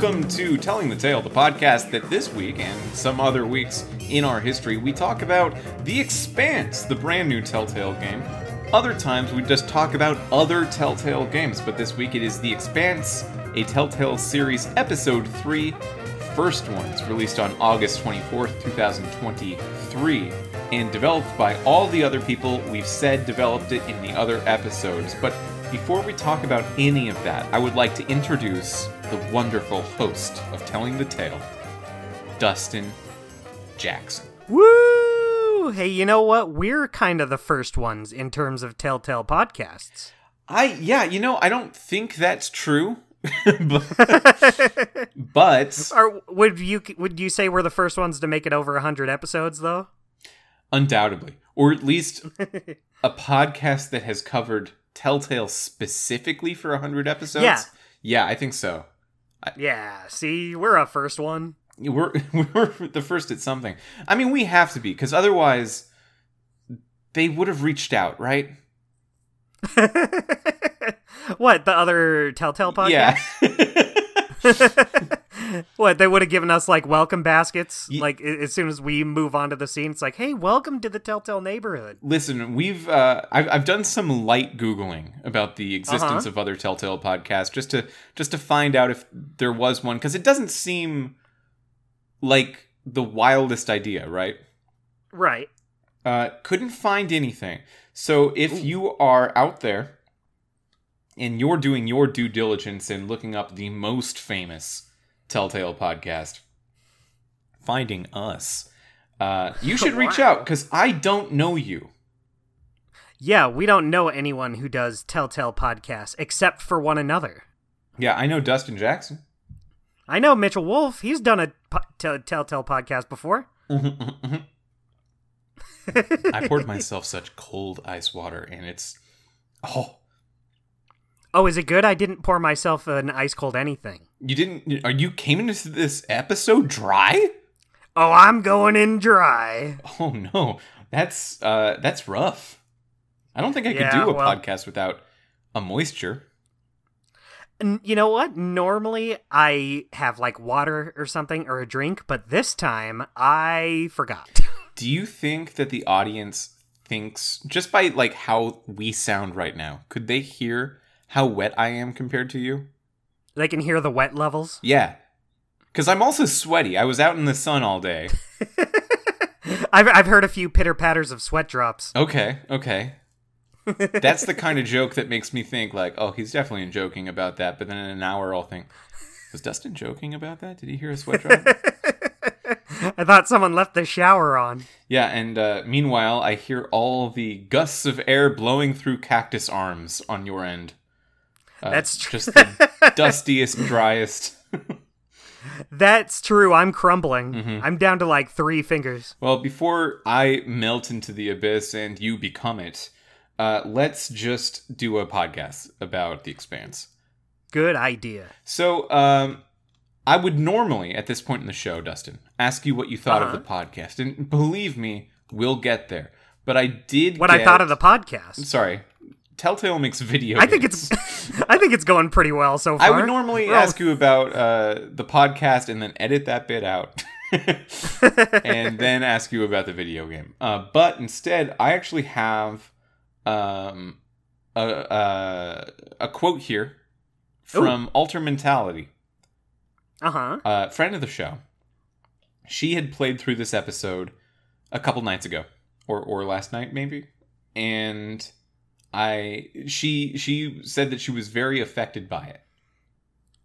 welcome to Telling the Tale, the podcast that this week and some other weeks in our history we talk about The Expanse, the brand new Telltale game. Other times we just talk about other Telltale games, but this week it is The Expanse, a Telltale series, episode 3, first ones, released on August 24th, 2023, and developed by all the other people we've said developed it in the other episodes. But before we talk about any of that, I would like to introduce the wonderful host of Telling the Tale, Dustin Jackson. Woo! Hey, you know what? We're kind of the first ones in terms of Telltale podcasts. I yeah, you know, I don't think that's true. but, but Or would you would you say we're the first ones to make it over 100 episodes though? undoubtedly, or at least a podcast that has covered Telltale specifically for 100 episodes. Yeah. Yeah, I think so. Yeah, see, we're a first one. We're we're the first at something. I mean, we have to be because otherwise they would have reached out, right? what, the other Telltale podcast? Yeah. What, they would have given us like welcome baskets Ye- like as soon as we move on to the scene it's like, "Hey, welcome to the Telltale neighborhood." Listen, we've uh, I've I've done some light googling about the existence Uh-huh. of other Telltale podcasts just to just to find out if there was one because it doesn't seem like the wildest idea, right? Right. Uh, couldn't find anything. So if you are out there and you're doing your due diligence and looking up the most famous Telltale podcast, finding us, uh, you should reach Wow. out because I don't know you. Yeah, we don't know anyone who does Telltale podcasts except for one another. Yeah, I know Dustin Jackson. I know Mitchell Wolfe. He's done a po- tell- Telltale podcast before. I poured myself such cold ice water, and it's oh, Oh, is it good? I didn't pour myself an ice cold anything. You didn't? Are you came into this episode dry? Oh, I'm going in dry. Oh no, that's uh, that's rough. I don't think I Yeah, could do a well- podcast without a moisture. You know what? Normally I have like water or something or a drink, but this time I forgot. Do you think that the audience thinks just by like how we sound right now, could they hear how wet I am compared to you? They can hear the wet levels. Yeah. Cuz I'm also sweaty. I was out in the sun all day. I've I've heard a few pitter patters of sweat drops. Okay, okay. That's the kind of joke that makes me think like, oh, he's definitely joking about that, but then in an hour I'll think, was Dustin joking about that? Did he hear a sweat drop? I thought someone left the shower on. Yeah, and uh, meanwhile, I hear all the gusts of air blowing through cactus arms on your end. Uh, That's true. Just the dustiest, driest. That's true. I'm crumbling. Mm-hmm. I'm down to like three fingers. Well, before I melt into the abyss and you become it, uh, let's just do a podcast about The Expanse. Good idea. So, um, I would normally, at this point in the show, Dustin, ask you what you thought Uh-huh. of the podcast. And believe me, we'll get there. But I did What I thought of the podcast. Sorry. Telltale makes video I think games. it's I think it's going pretty well so far. I would normally We're ask you about uh, the podcast and then edit that bit out. and then ask you about the video game. Uh, but instead, I actually have um, a, a, a quote here from Alter Mentality, Uh-huh. a friend of the show. She had played through this episode a couple nights ago, or or last night maybe, and I she she said that she was very affected by it.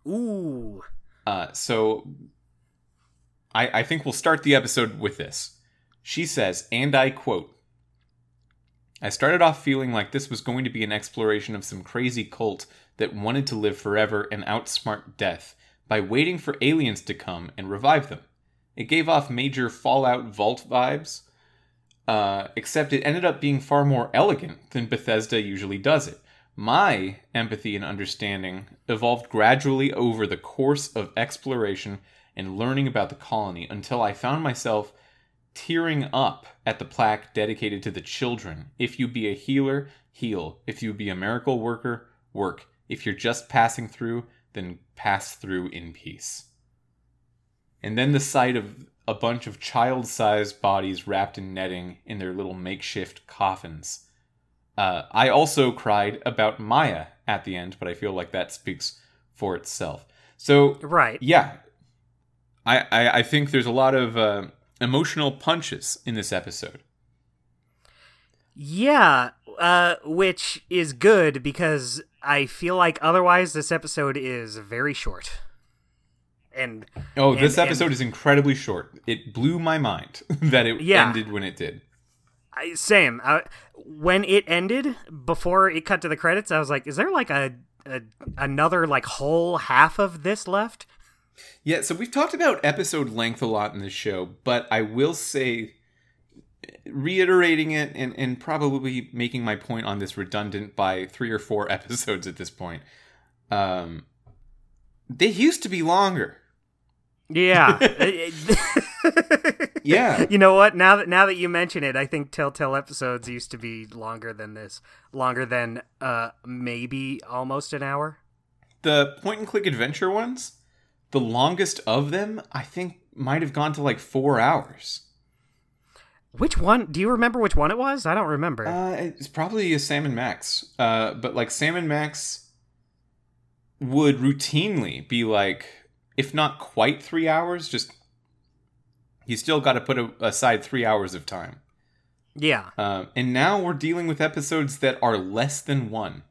Ooh. Uh, so I, I think we'll start the episode with this. She says, and I quote I started off feeling like this was going to be an exploration of some crazy cult that wanted to live forever and outsmart death by waiting for aliens to come and revive them. It gave off major Fallout Vault vibes, uh, except it ended up being far more elegant than Bethesda usually does it. My empathy and understanding evolved gradually over the course of exploration and learning about the colony until I found myself tearing up at the plaque dedicated to the children. If you be a healer, heal. If you be a miracle worker, work. If you're just passing through, then pass through in peace. And then the sight of a bunch of child sized bodies wrapped in netting in their little makeshift coffins. Uh, I also cried about Maya at the end, but I feel like that speaks for itself. So, Right. yeah, I, I, I think there's a lot of uh, emotional punches in this episode. Yeah, uh, which is good because I feel like otherwise this episode is very short. And Oh, this And- episode is incredibly short. It blew my mind that it Yeah. ended when it did. I, same. Uh, when it ended, before it cut to the credits, I was like, "Is there like a, a another like whole half of this left?" Yeah, so we've talked about episode length a lot in this show, but I will say, reiterating it and, and probably making my point on this redundant by three or four episodes at this point, um, they used to be longer. Yeah. Yeah. you know what? Now that now that you mention it, I think Telltale episodes used to be longer than this. Longer than uh maybe almost an hour. The point and click adventure ones, the longest of them, I think, might have gone to like four hours. Which one? Do you remember which one it was? I don't remember. Uh, it's probably a Sam & Max. Uh, but like Sam & Max would routinely be like, if not quite three hours, just you still got to put a, aside three hours of time. yeah. Um, and now we're dealing with episodes that are less than one.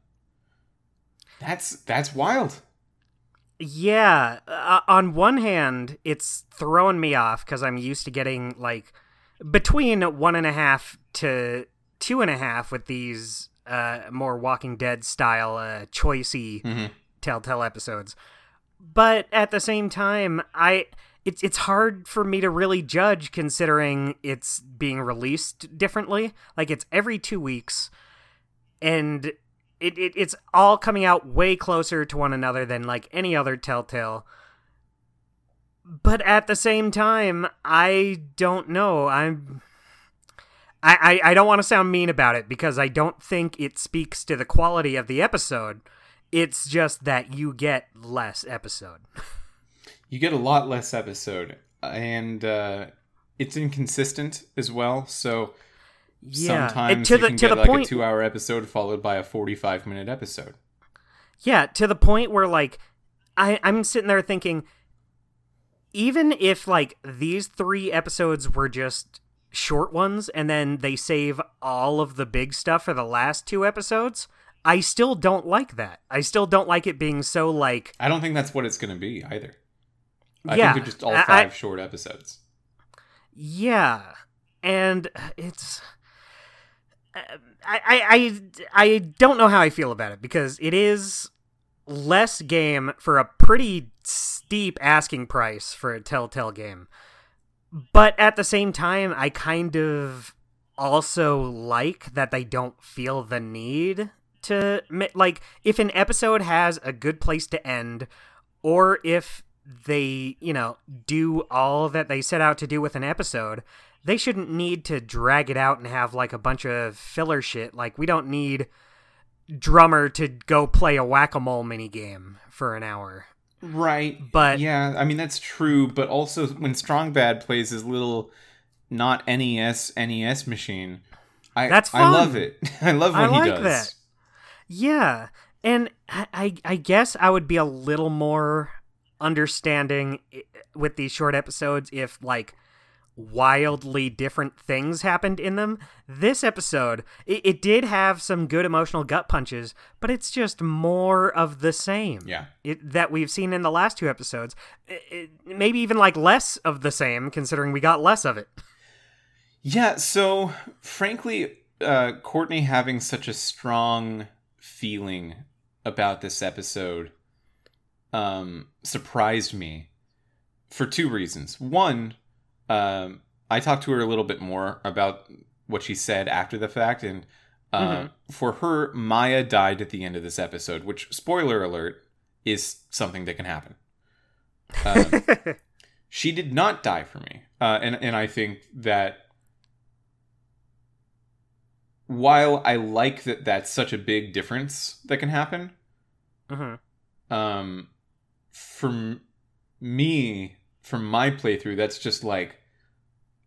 That's that's wild. Yeah. Uh, on one hand, it's throwing me off because I'm used to getting like between one and a half to two and a half with these uh, more Walking Dead style, uh, choicey Mhm. Telltale episodes. But at the same time, I it's it's hard for me to really judge considering it's being released differently. Like it's every two weeks, and it, it it's all coming out way closer to one another than like any other Telltale. But at the same time, I don't know. I'm I, I, I don't want to sound mean about it because I don't think it speaks to the quality of the episode. It's just that you get less episode. You get a lot less episode, and uh, it's inconsistent as well. So Yeah, sometimes and to you the can to get the like point. a two-hour episode followed by a forty-five minute episode. Yeah, to the point where like I I'm sitting there thinking even if like these 3 episodes were just short ones and then they save all of the big stuff for the last two episodes, I still don't like that. I still don't like it being so like I don't think that's what it's going to be either. I Yeah, think they're just all I- I- five short episodes. Yeah, and it's I, I I I don't know how I feel about it because it is less game for a pretty steep asking price for a Telltale game, but at the same time, I kind of also like that they don't feel the need to like if an episode has a good place to end or if they, you know, do all that they set out to do with an episode, they shouldn't need to drag it out and have like a bunch of filler shit. Like we don't need drummer to go play a whack-a-mole mini game for an hour. Right. But Yeah, I mean that's true, but also when Strong Bad plays his little not NES NES machine, I That's I love it. I love I when he like does. that. Yeah, and I, I I guess I would be a little more understanding eh, with these short episodes if like wildly different things happened in them. This episode, it, it did have some good emotional gut punches, but it's just more of the same. Yeah. It, that we've seen in the last two episodes. It- maybe even like less of the same, considering we got less of it. Yeah, so frankly, uh, Courtney having such a strong feeling about this episode um, surprised me for two reasons. One, um, I talked to her a little bit more about what she said after the fact, and uh, for her, Maya died at the end of this episode, which, spoiler alert, is something that can happen. Um, she did not die for me, uh, and and I think that while I like that that's such a big difference that can happen, hmm um, for me, from my playthrough, that's just like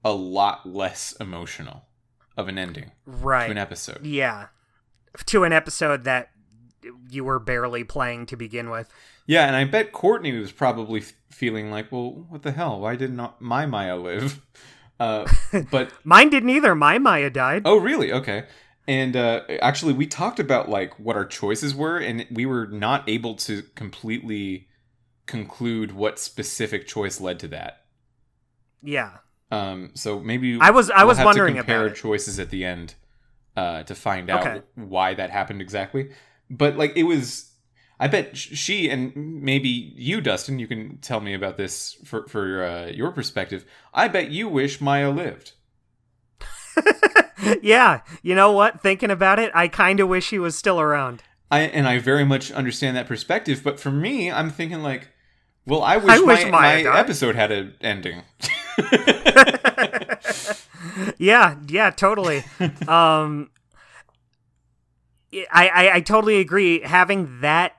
a lot less emotional of an ending right to an episode. Yeah. To an episode that you were barely playing to begin with. Yeah, and I bet Courtney was probably f- feeling like, well, what the hell? Why did not my Maya live? Uh, but Mine didn't either. My Maya died. oh, really? Okay. And uh, actually, we talked about like what our choices were, and we were not able to completely conclude what specific choice led to that. Yeah. Um, so maybe I was I we'll was wondering to compare about it. choices at the end uh, to find out Okay. why that happened exactly. But like it was, I bet she and maybe you, Dustin, you can tell me about this for for uh, your perspective. I bet you wish Maya lived. yeah. You know what? Thinking about it, I kind of wish he was still around. I and I very much understand that perspective. But for me, I'm thinking like, well, I wish, I wish my, Maya my episode had an ending. yeah, yeah, totally. um, I, I I totally agree. Having that,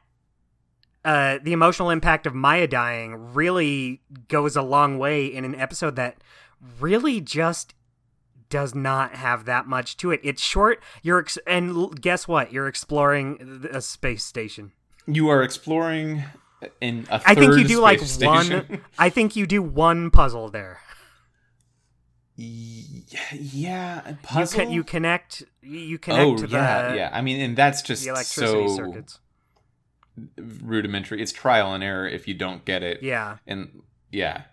uh, the emotional impact of Maya dying really goes a long way in an episode that really just does not have that much to it. It's short. You're ex- and l- guess what? You're exploring a space station. you are exploring in a I think you do like station. one. I think you do one puzzle there. Yeah, You, puzzle. you connect. You connect oh to yeah, the, yeah. I mean, and that's just the electricity so circuits. Rudimentary. It's trial and error if you don't get it. Yeah. and yeah,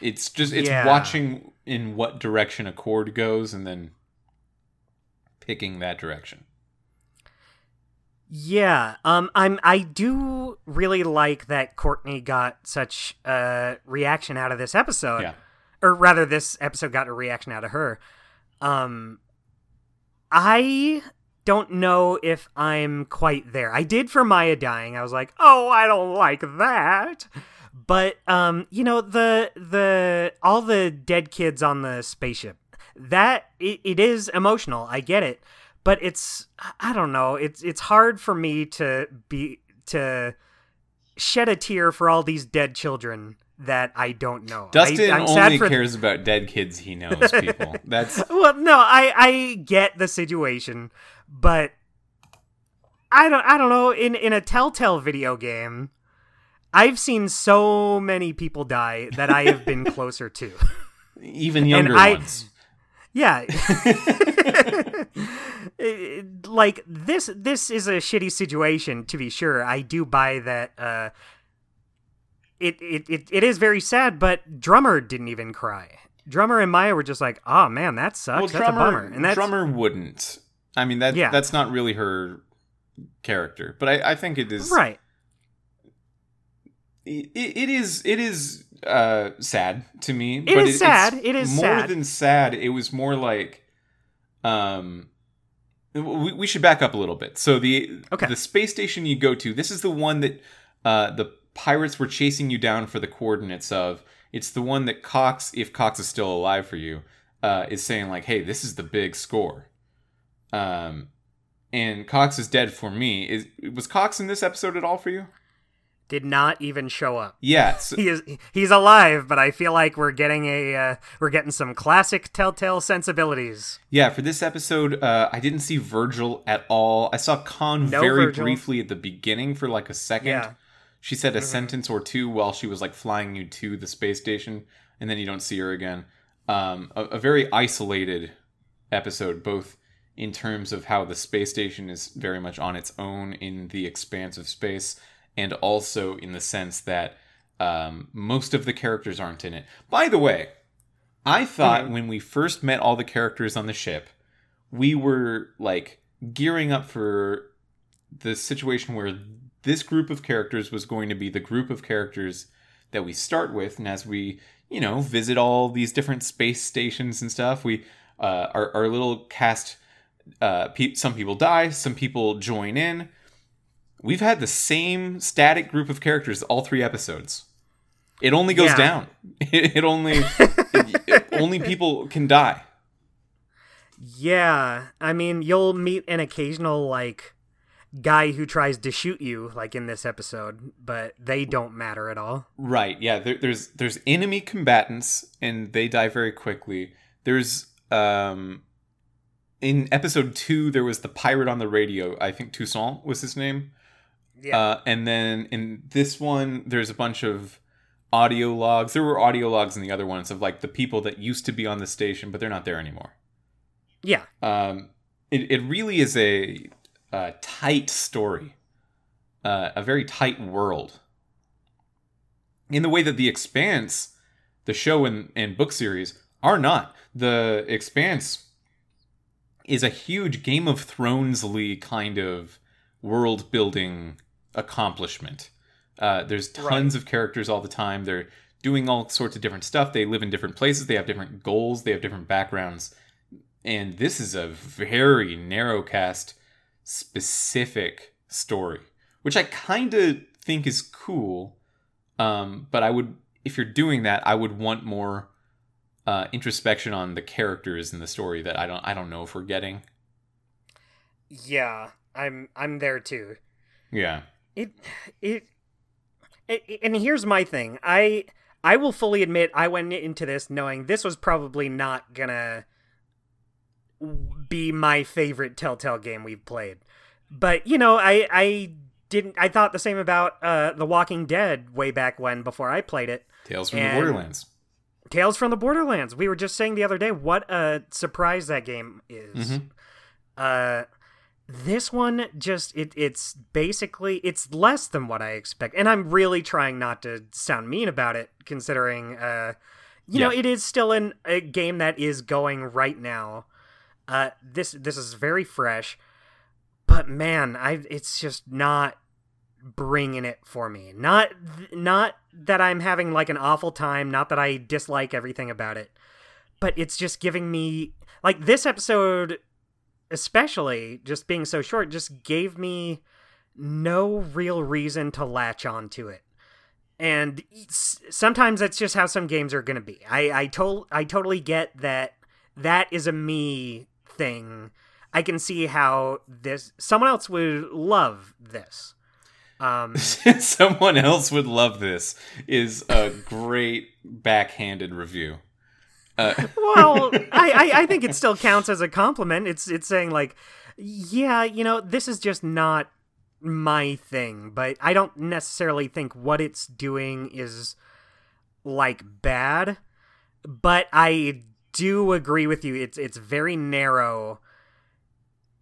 it's just it's Yeah. watching in what direction a chord goes and then picking that direction. Yeah, um, I'm. I do really like that Courtney got such a reaction out of this episode, Yeah. or rather, this episode got a reaction out of her. Um, I don't know if I'm quite there. I did for Maya dying. I was like, oh, I don't like that. But um, you know the the all the dead kids on the spaceship. That it, it is emotional. I get it, but it's I don't know. It's it's hard for me to be to shed a tear for all these dead children that I don't know. Dustin I, only cares about dead kids he knows. People, that's well, no, I I get the situation, but I don't I don't know. In in a Telltale video game, I've seen so many people die that I have been closer to. even younger I- ones. Yeah. Like this this is a shitty situation to be sure. I do buy that uh it, it, it, it is very sad, but Drummer didn't even cry. Drummer and Maya were just like, "Oh man, that sucks. Well, that's drummer, a bummer." And that's drummer wouldn't. I mean that Yeah. that's not really her character, but I, I think it is right. it, it is it is uh sad to me It but is sad. It is more sad. than sad it was more like um we, we should back up a little bit so the Okay. the space station you go to this is the one that uh the pirates were chasing you down for the coordinates of it's the one that cox if cox is still alive for you uh is saying like hey this is the big score um and cox is dead for me is was cox in this episode at all for you Did not even show up. yeah so, He is he's alive, but I feel like we're getting a uh, we're getting some classic Telltale sensibilities. Yeah, for this episode, uh, I didn't see Virgil at all. I saw Khan No very Virgil. briefly at the beginning for like a second. Yeah. She said a sentence or two while she was like flying you to the space station, and then you don't see her again. Um, a, a very isolated episode, both in terms of how the space station is very much on its own in the expanse of space, and also in the sense that um, most of the characters aren't in it. By the way, I thought when we first met all the characters on the ship, we were like gearing up for the situation where this group of characters was going to be the group of characters that we start with, and as we, you know, visit all these different space stations and stuff, we uh, our our little cast. Uh, pe- some people die, some people join in. We've had the same static group of characters all three episodes. It only goes Yeah. down. It, it only it- only people can die. Yeah, I mean, you'll meet an occasional like guy who tries to shoot you, like in this episode, but they don't matter at all. Right. Yeah. There, there's there's enemy combatants, and they die very quickly. There's um, in episode two, there was the pirate on the radio. I think Toussaint was his name. Yeah. Uh, and then in this one, there's a bunch of audio logs. There were audio logs in the other ones of like the people that used to be on the station, but they're not there anymore. yeah. Um, it, it really is a, a tight story, uh, a very tight world. In the way that The Expanse, the show and, and book series, are not. The Expanse is a huge Game of Thrones-ly kind of world building accomplishment. Uh, there's tons of characters all the time. They're doing all sorts of different stuff. They live in different places. They have different goals. They have different backgrounds. And this is a very narrow cast, specific story, which I kind of think is cool. Um, but I would, if you're doing that, I would want more uh, introspection on the characters in the story that I don't, I don't know if we're getting. Yeah. I'm I'm there too. Yeah. It, it it and here's my thing. I I will fully admit I went into this knowing this was probably not gonna be my favorite Telltale game we've played. But you know, I I didn't I thought the same about uh The Walking Dead way back when before I played it. Tales from And- the Borderlands. Tales from the Borderlands. We were just saying the other day what a surprise that game is. Mhm. Uh this one just it it's basically it's less than what I expect. And I'm really trying not to sound mean about it considering uh you know it is still in a game that is going right now. Uh this this is very fresh. But man, I it's just not bringing it for me. Not not that I'm having like an awful time, not that I dislike everything about it, but it's just giving me like this episode especially just being so short just gave me no real reason to latch on to it. And sometimes that's just how some games are going to be. I I tol- I totally get that that is a me thing. I can see how this someone else would love this. Um Someone else would love this. Is a great backhanded review. Uh, well, I, I I think it still counts as a compliment. It's it's saying like, yeah, you know, this is just not my thing, but I don't necessarily think what it's doing is like bad. But I do agree with you. It's it's very narrow.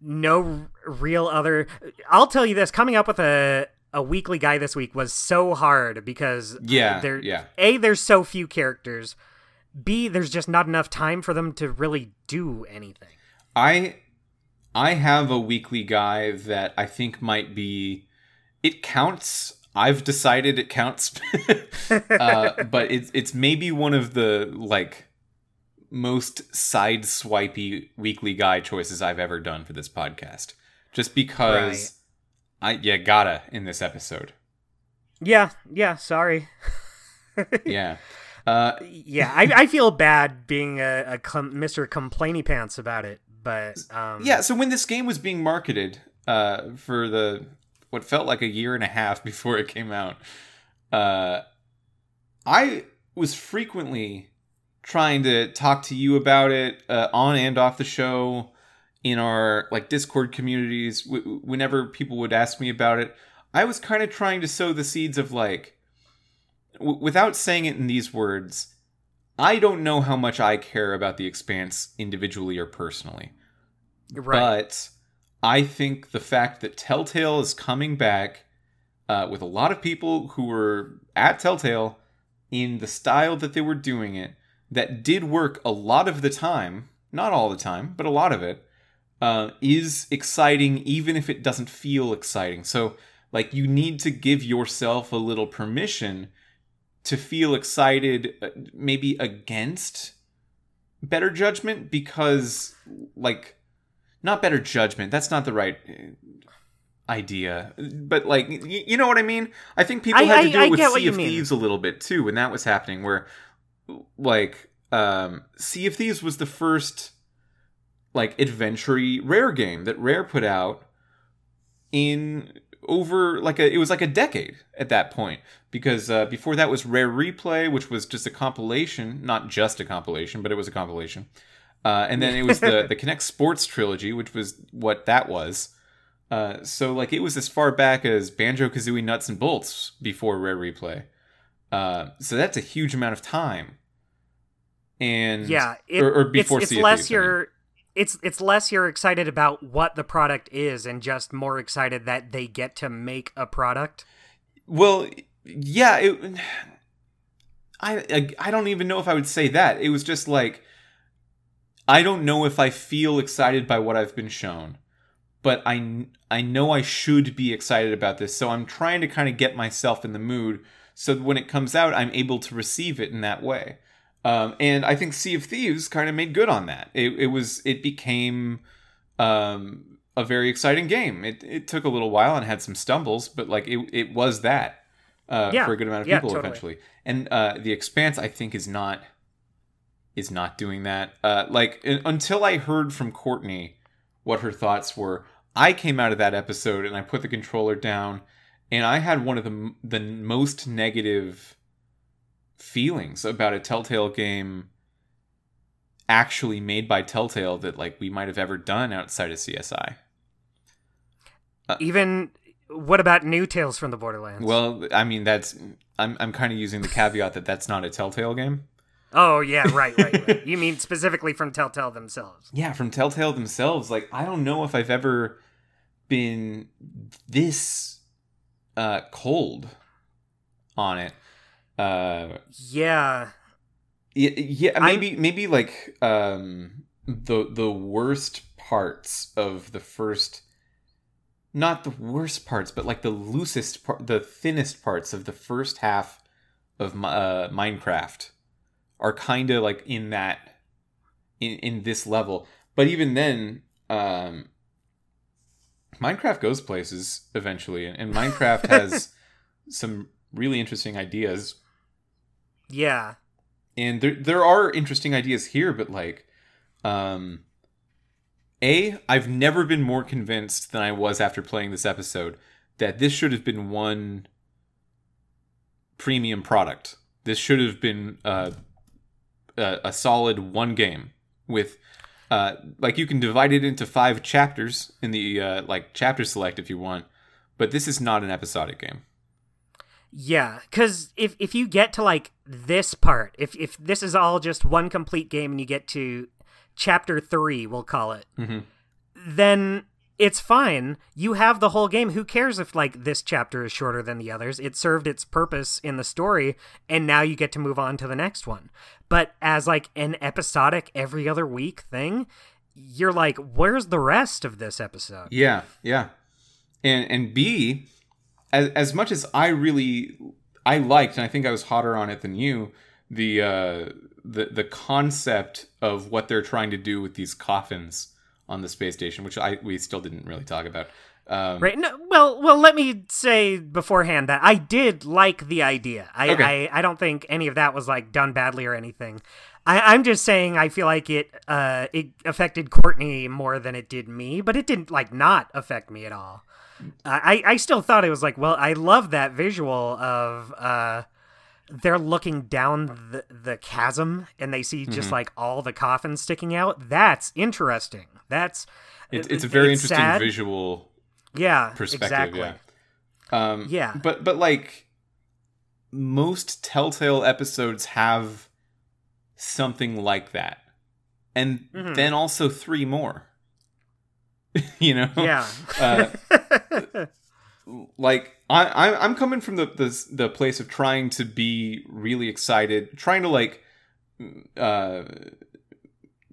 No r- real other. I'll tell you this: coming up with a a weekly guy this week was so hard because yeah, there yeah. a there's so few characters b there's just not enough time for them to really do anything I I have a weekly guy that I think might be it counts. I've decided it counts. uh, but it's it's maybe one of the like most side swipey weekly guy choices I've ever done for this podcast. Just because I yeah, gotta in this episode. yeah yeah sorry Yeah. Uh yeah I, I feel bad being a, a com- mr complainy pants about it but um Yeah, so when this game was being marketed uh, for the what felt like a year and a half before it came out, uh, I was frequently trying to talk to you about it uh, on and off the show in our like Discord communities. W- whenever people would ask me about it, I was kind of trying to sow the seeds of like, w- without saying it in these words. I don't know how much I care about the expanse individually or personally. right But I think the fact that Telltale is coming back uh, with a lot of people who were at Telltale in the style that they were doing it, that did work a lot of the time, not all the time, but a lot of it, uh, is exciting even if it doesn't feel exciting. So, like, you need to give yourself a little permission to feel excited, uh, maybe against better judgment, because, like, not better judgment. That's not the right uh, idea. But like, you know what I mean? I think people I- had to do I it with Sea of mean. Thieves a little bit too, when that was happening. Where, like, um, Sea of Thieves was the first like adventure rare game that Rare put out in over like a it was like a decade at that point because uh, before that was Rare Replay, which was just a compilation, not just a compilation, but it was a compilation. Uh, and then it was the the Kinect Sports trilogy, which was what that was. Uh, so like it was as far back as Banjo Kazooie Nuts and Bolts before Rare Replay. Uh, so that's a huge amount of time. And yeah, it, or, or before it's, it's less Thieves, I mean. you're it's it's less you're excited about what the product is and just more excited that they get to make a product. Well, yeah, it, I, I don't even know if I would say that. It was just like I don't know if I feel excited by what I've been shown, but I I know I should be excited about this. So I'm trying to kind of get myself in the mood so that when it comes out, I'm able to receive it in that way. Um, and I think Sea of Thieves kind of made good on that. It, it was it became um, a very exciting game. It, it took a little while and had some stumbles, but like it, it was that uh, Yeah. for a good amount of Yeah, people totally. eventually. And uh, the Expanse, I think, is not is not doing that. Uh, like un- until I heard from Courtney what her thoughts were, I came out of that episode and I put the controller down, and I had one of the the most negative feelings about a Telltale game actually made by Telltale that like we might have ever done outside of CSI. Even what about new Tales from the Borderlands? Well, I mean that's I'm I'm kind of using the caveat that that's not a Telltale game. oh yeah, right, right, right. you mean specifically from Telltale themselves? Yeah, from Telltale themselves. Like I don't know if I've ever been this uh cold on it. Uh Yeah, yeah, yeah I'm- maybe maybe like um the the worst parts of the first not the worst parts but like the loosest part the thinnest parts of the first half of uh, minecraft are kind of like in that in in this level. But even then um minecraft goes places eventually and, and minecraft has some really interesting ideas yeah, and there there are interesting ideas here but like um a i've never been more convinced than i was after playing this episode that this should have been one premium product. This should have been uh, a, a solid one game with uh, like you can divide it into five chapters in the uh, like chapter select if you want but this is not an episodic game yeah. Because if if you get to like this part, if if this is all just one complete game and you get to chapter three, we'll call it, mm-hmm. then it's fine. You have the whole game. Who cares if like this chapter is shorter than the others? It served its purpose in the story, and now you get to move on to the next one. But as like an episodic every other week thing, you're like, where's the rest of this episode? Yeah, yeah. And and B, as as much as I really I liked, and I think I was hotter on it than you, the uh the the concept of what they're trying to do with these coffins on the space station, which I we still didn't really talk about. Um, Right. No, well, well. Let me say beforehand that I did like the idea. I, Okay. I, I don't think any of that was like done badly or anything. I, I'm just saying I feel like it, uh, it affected Courtney more than it did me, but it didn't like not affect me at all. I, I still thought it was like, well, I love that visual of, uh, they're looking down the, the chasm and they see Mm-hmm. just like all the coffins sticking out. That's interesting. That's It's, it's a very interesting sad. visual yeah perspective. exactly. Yeah. Um, Yeah. But but like most Telltale episodes have something like that, and Mhm. then also three more. you know. Yeah. Uh, like I, I I'm coming from the, the the place of trying to be really excited, trying to like, uh,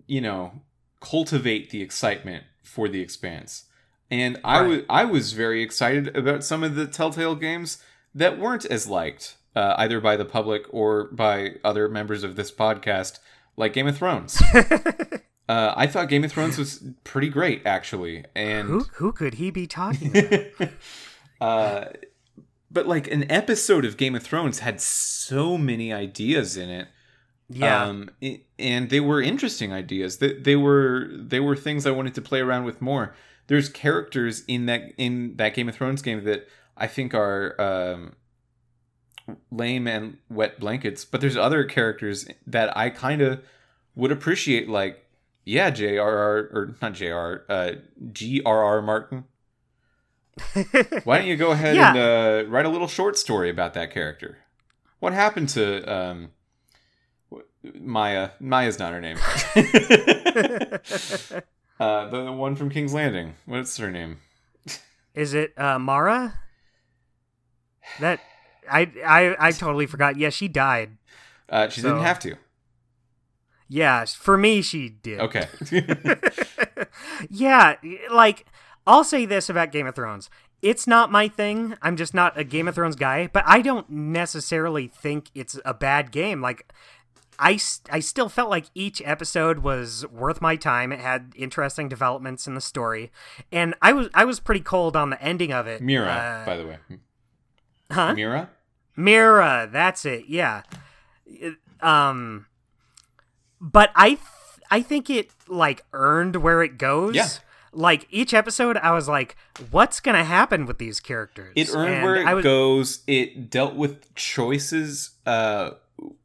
you know, cultivate the excitement for the expanse. And I was I was very excited about some of the Telltale games that weren't as liked uh, either by the public or by other members of this podcast, like Game of Thrones. uh, I thought Game of Thrones was pretty great, actually, and who who could he be talking about? uh, but like an episode of Game of Thrones had so many ideas in it. yeah. Um, i- and they were interesting ideas. They, they were they were things I wanted to play around with more. there's characters in that in that Game of Thrones game that I think are um, lame and wet blankets, but there's other characters that I kind of would appreciate, like yeah, J.R.R. or not J.R. Uh, G.R.R. Martin. Why don't you go ahead Yeah. and uh, write a little short story about that character? What happened to um, Maya? Maya's not her name. uh, the, the one from King's Landing. What's her name? Is it uh, Mara? That I I I totally forgot. Yeah, she died. Uh, she didn't have to. Yeah, for me she did. Okay. yeah, like I'll say this about Game of Thrones. It's not my thing. I'm just not a Game of Thrones guy, but I don't necessarily think it's a bad game. Like I, I still felt like each episode was worth my time. It had interesting developments in the story, and I was I was pretty cold on the ending of it. Mira, Uh, by the way. huh? Mira? Mira, that's it. Yeah. Um but I th- I think it like earned where it goes. Yeah. Like each episode I was like what's going to happen with these characters? It earned And where it was, goes. It dealt with choices. Uh,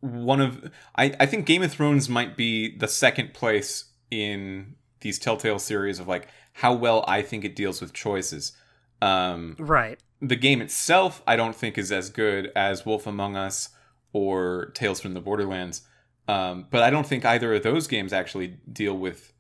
one of I, I think Game of Thrones might be the second place in these Telltale series of like how well I think it deals with choices. Um, Right. the game itself, I don't think is as good as Wolf Among Us or Tales from the Borderlands. Um, but I don't think either of those games actually deal with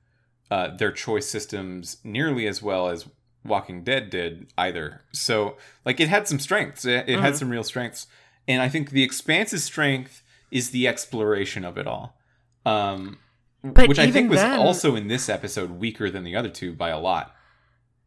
uh, their choice systems nearly as well as Walking Dead did either. So, like, it had some strengths. It, it had Mhm. some real strengths, and I think the Expanse's strength is the exploration of it all. Um, But which I think was then- also in this episode weaker than the other two by a lot.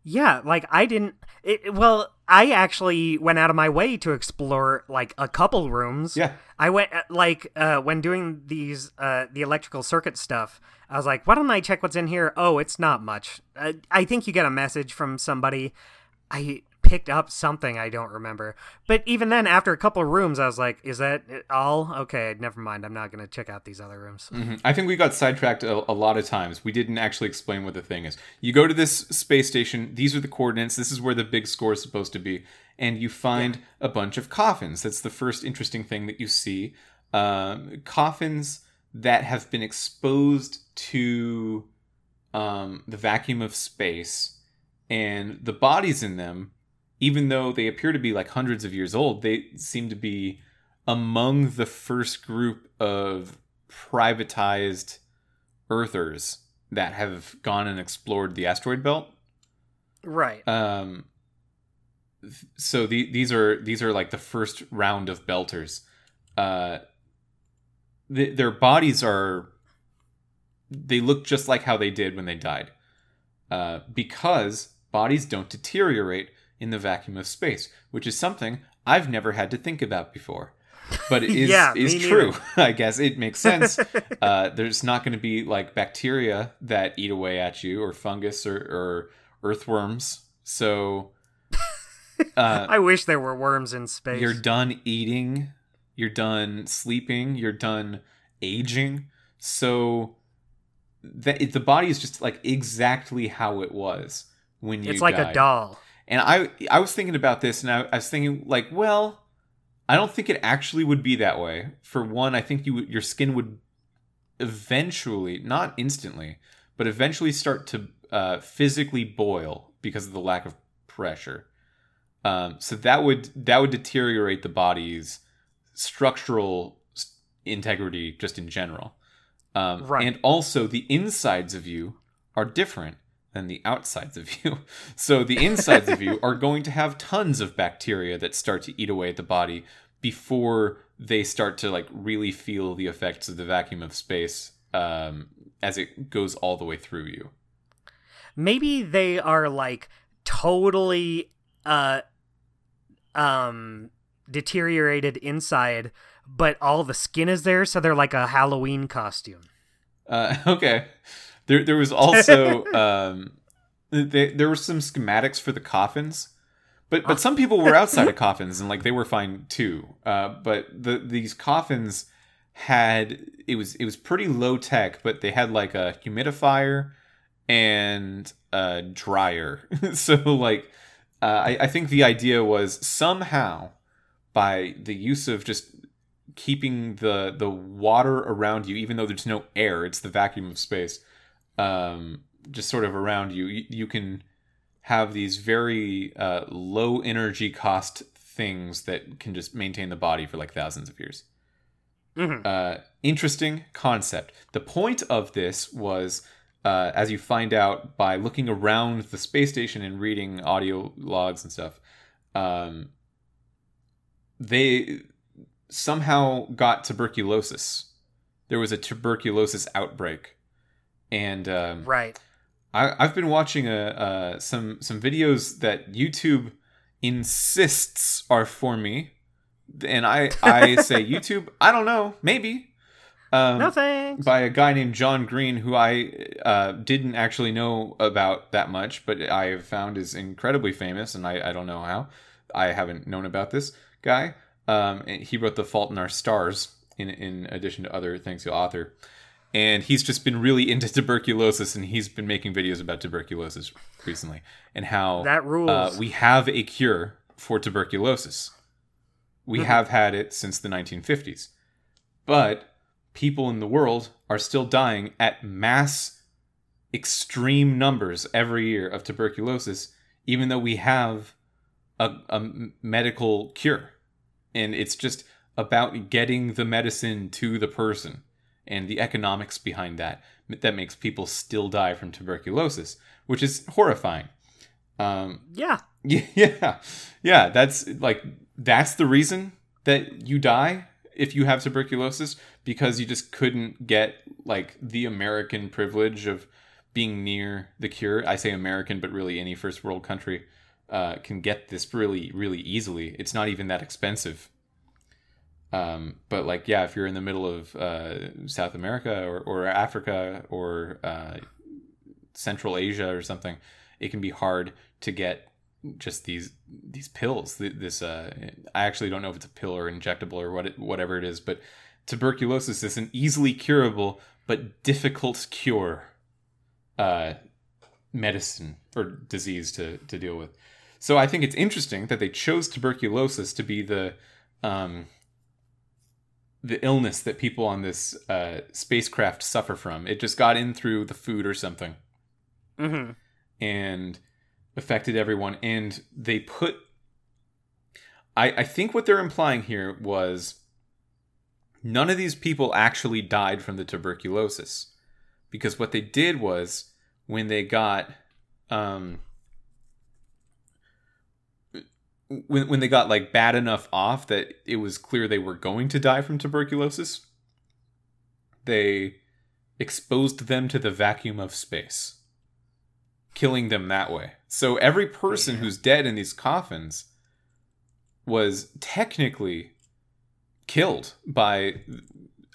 Yeah, like I didn't it, well, I actually went out of my way to explore like a couple rooms. Yeah. I went uh, like uh, when doing these uh, the electrical circuit stuff. I was like, why don't I check what's in here? Oh, it's not much. Uh, I think you get a message from somebody. I picked up something I don't remember. But even then, after a couple of rooms, I was like, is that all? Okay, never mind. I'm not gonna check out these other rooms. Mhm. I think we got sidetracked a, a lot of times. We didn't actually explain what the thing is. You go to this space station, these are the coordinates, this is where the big score is supposed to be, and you find a bunch of coffins. That's the first interesting thing that you see. Um, coffins that have been exposed to um, the vacuum of space, and the bodies in them, even though they appear to be like hundreds of years old, they seem to be among the first group of privatized earthers that have gone and explored the asteroid belt. Right. um so the, these are these are like the first round of belters. Uh th- their bodies are they look just like how they did when they died. Uh because bodies don't deteriorate in the vacuum of space which is something i've never had to think about before. But it is Yeah, is true i guess. It makes sense. Uh, there's not going to be like bacteria that eat away at you or fungus or, or earthworms. So uh, I wish there were worms in space. you're done eating you're done sleeping you're done aging. So that it, the body is just like exactly how it was when you it's like a doll. And I I was thinking about this and I, I was thinking like, well, I don't think it actually would be that way. For one, I think you your skin would eventually, not instantly, but eventually start to uh, physically boil because of the lack of pressure. Um, so that would that would deteriorate the body's structural integrity just in general. Um, Right. And also, the insides of you are different than the outsides of you. So the insides of you are going to have tons of bacteria that start to eat away at the body before they start to like really feel the effects of the vacuum of space um, as it goes all the way through you. maybe they are like totally uh um deteriorated inside but all the skin is there so they're like a halloween costume Uh, okay. There, there was also um, th- there were some schematics for the coffins, but but some people were outside of coffins and like they were fine too. Uh, but the these coffins had it was it was pretty low tech, but they had like a humidifier and a dryer. so like, uh, I, I think the idea was somehow by the use of just keeping the the water around you, even though there's no air, it's the vacuum of space, um, just sort of around you. You, you can have these very uh, low energy cost things that can just maintain the body for like thousands of years. Mhm. Uh, interesting concept. The point of this was, uh, as you find out by looking around the space station and reading audio logs and stuff, um, they somehow got tuberculosis. There was a tuberculosis outbreak, and um, Right. I, I've been watching a, uh, some some videos that YouTube insists are for me, and I I say YouTube. I don't know, maybe. Um, No thanks. by a guy named John Green, who I uh, didn't actually know about that much, but I have found is incredibly famous, and I, I don't know how. I haven't known about this guy. Um, he wrote The Fault in Our Stars, in in addition to other things he author. And he's just been really into tuberculosis, and he's been making videos about tuberculosis recently, and how That rules. uh, we have a cure for tuberculosis. We Mhm. have had it since the 1950s. But people in the world are still dying at mass, extreme numbers every year of tuberculosis, even though we have a medical cure. And it's just about getting the medicine to the person and the economics behind that that makes people still die from tuberculosis, which is horrifying. Um, yeah. yeah, yeah. That's like that's the reason that you die if you have tuberculosis because you just couldn't get like the American privilege of being near the cure. I say American, but really any first world country uh, can get this really, really easily. It's not even that expensive. Um, but like, yeah, if you're in the middle of uh, South America or, or Africa or uh, Central Asia or something, it can be hard to get just these these pills. This uh, I actually don't know if it's a pill or injectable or what it, whatever it is, but tuberculosis is an easily curable but difficult cure uh, medicine or disease to to deal with. So I think it's interesting that they chose tuberculosis to be the um, the illness that people on this uh, spacecraft suffer from. It just got in through the food or something hmm and affected everyone. And they put. I, I think what they're implying here was none of these people actually died from the tuberculosis. Because what they did was when they got. Um, when, when they got like bad enough off that it was clear they were going to die from tuberculosis, they exposed them to the vacuum of space, killing them that way. So every person Yeah. who's dead in these coffins was technically killed by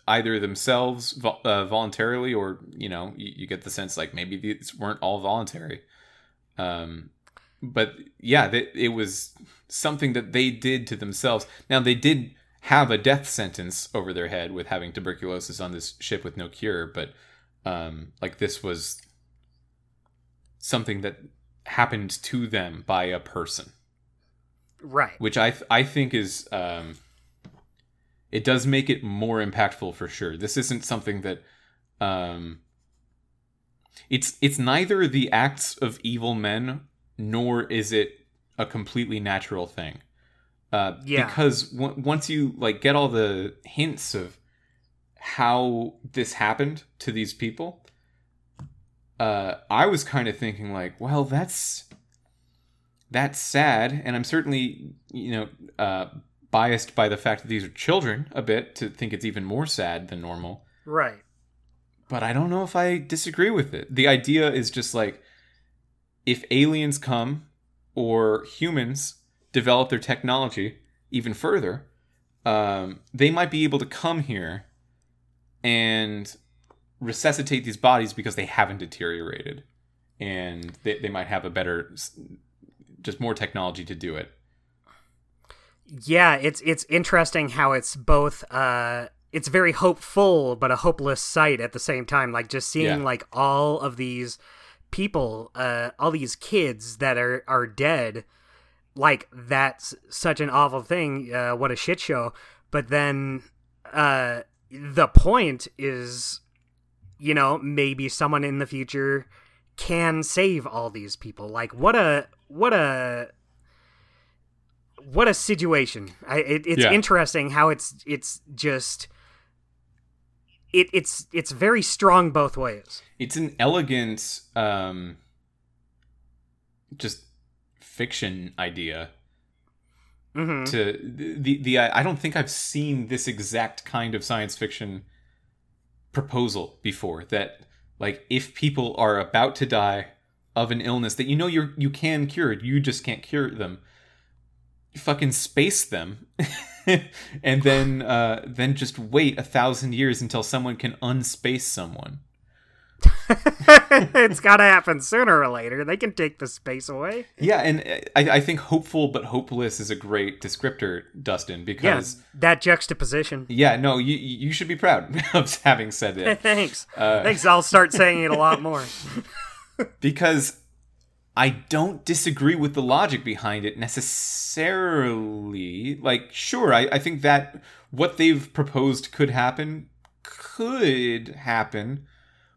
either themselves uh, voluntarily or you know you, you get the sense like maybe these weren't all voluntary um but yeah it was something that they did to themselves now they did have a death sentence over their head with having tuberculosis on this ship with no cure but um like this was something that happened to them by a person Right. which I th- I think is um, it does make it more impactful for sure. This isn't something that um, it's it's neither the acts of evil men nor is it a completely natural thing. Uh, Yeah. Because w- once you like get all the hints of how this happened to these people, uh, I was kind of thinking like, well, that's that's sad, and I'm certainly you know uh, biased by the fact that these are children a bit to think it's even more sad than normal. Right. But I don't know if I disagree with it. The idea is just like if aliens come or humans develop their technology even further, um, they might be able to come here and resuscitate these bodies because they haven't deteriorated. And they, they might have a better, just more technology to do it. Yeah, it's it's interesting how it's both uh it's very hopeful but a hopeless sight at the same time like just seeing Yeah. like all of these people, uh, all these kids that are are dead, like that's such an awful thing. Uh, what a shit show. But then, uh, the point is, you know, maybe someone in the future can save all these people. Like what a what a what a situation. I, it, it's Yeah. interesting how it's it's just it, it's it's very strong both ways. it's an elegant um just fiction idea hmm to the the I don't think I've seen this exact kind of science fiction proposal before that like if people are about to die of an illness that you know you're you can cure it you just can't cure them fucking space them and then uh then just wait a thousand years until someone can unspace someone it's got to happen sooner or later. They can take the space away. Yeah, and uh, I, I think hopeful but hopeless is a great descriptor, Dustin, Yeah, because that juxtaposition. yeah, no, you you should be proud of having said that Thanks. Uh, Thanks. I'll start saying it a lot more. because I don't disagree with the logic behind it necessarily. Like, sure, I, I think that what they've proposed could happen, could happen,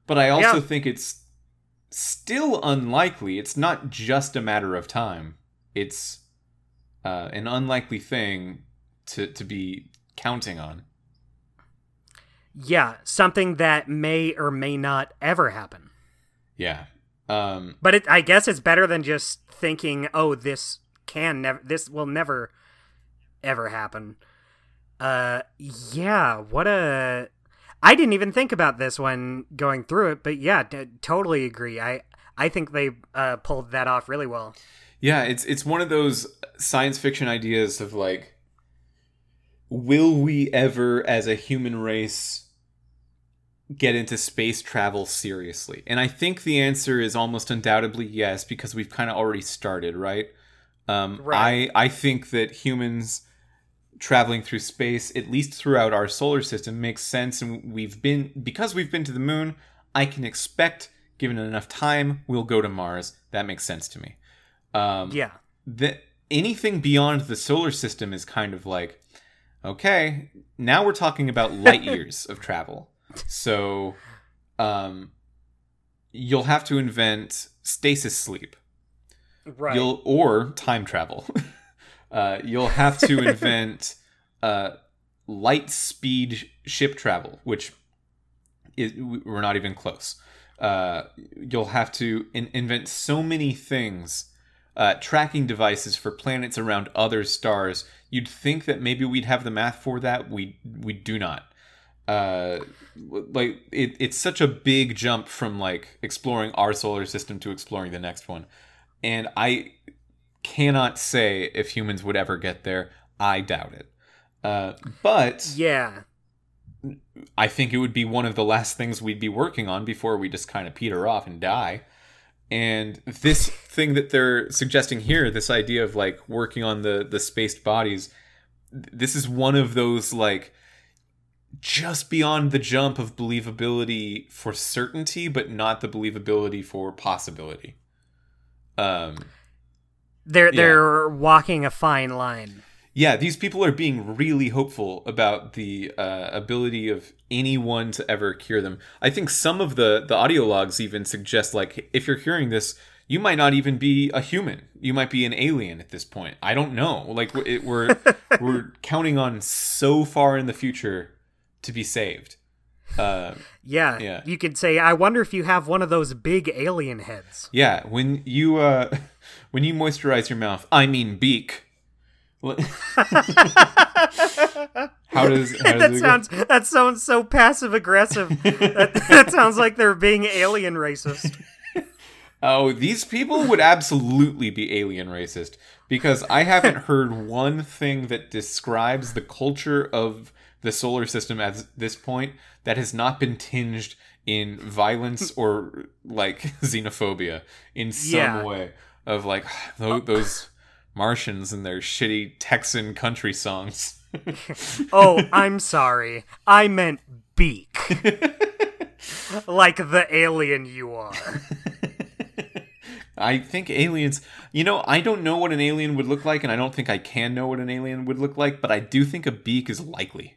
but I also Yeah. think it's still unlikely. It's not just a matter of time. It's uh, an unlikely thing to to be counting on. Yeah, something that may or may not ever happen. Yeah. Um, But it, I guess it's better than just thinking, "Oh, this can never, this will never, ever happen." Uh, yeah. What a. I didn't even think about this when going through it, but yeah, t- totally agree. I I think they uh, pulled that off really well. Yeah, it's it's one of those science fiction ideas of like will we ever as a human race get into space travel seriously? And I think the answer is almost undoubtedly yes because we've kind of already started, right? Um Right. I I think that humans traveling through space at least throughout our solar system makes sense and we've been because we've been to the moon, I can expect given enough time we'll go to Mars. That makes sense to me. Um, Yeah. that anything beyond the solar system is kind of like okay now we're talking about light years of travel so um you'll have to invent stasis sleep Right. you'll or time travel uh you'll have to invent uh light speed ship travel which is we're not even close uh you'll have to in- invent so many things uh, tracking devices for planets around other stars. You'd think that maybe we'd have the math for that. We we do not. Uh, like it, it's such a big jump from like exploring our solar system to exploring the next one, and I cannot say if humans would ever get there. I doubt it. Uh, but yeah. I think it would be one of the last things we'd be working on before we just kind of peter off and die. And this thing that they're suggesting here, this idea of like working on the the spaced bodies, this is one of those like just beyond the jump of believability for certainty, but not the believability for possibility. Um, They're they're walking a fine line. yeah, these people are being really hopeful about the uh, ability of anyone to ever cure them. I think some of the the audio logs even suggest like if you're hearing this, you might not even be a human. You might be an alien at this point. I don't know. Like it, we're, we're counting on so far in the future to be saved. Uh, Yeah. Yeah. You could say, I wonder if you have one of those big alien heads. yeah, when you uh, when you moisturize your mouth, I mean beak. How does how does that it go? sounds that sounds so passive aggressive. that, that sounds like they're being alien racist. Oh, these people would absolutely be alien racist because I haven't heard one thing that describes the culture of the solar system at this point that has not been tinged in violence or like xenophobia in some Yeah. way of like tho- those Martians and their shitty Texan country songs. Oh, I'm sorry. I meant beak. like the alien you are. I think aliens. You know, I don't know what an alien would look like, and I don't think I can know what an alien would look like. But I do think a beak is likely.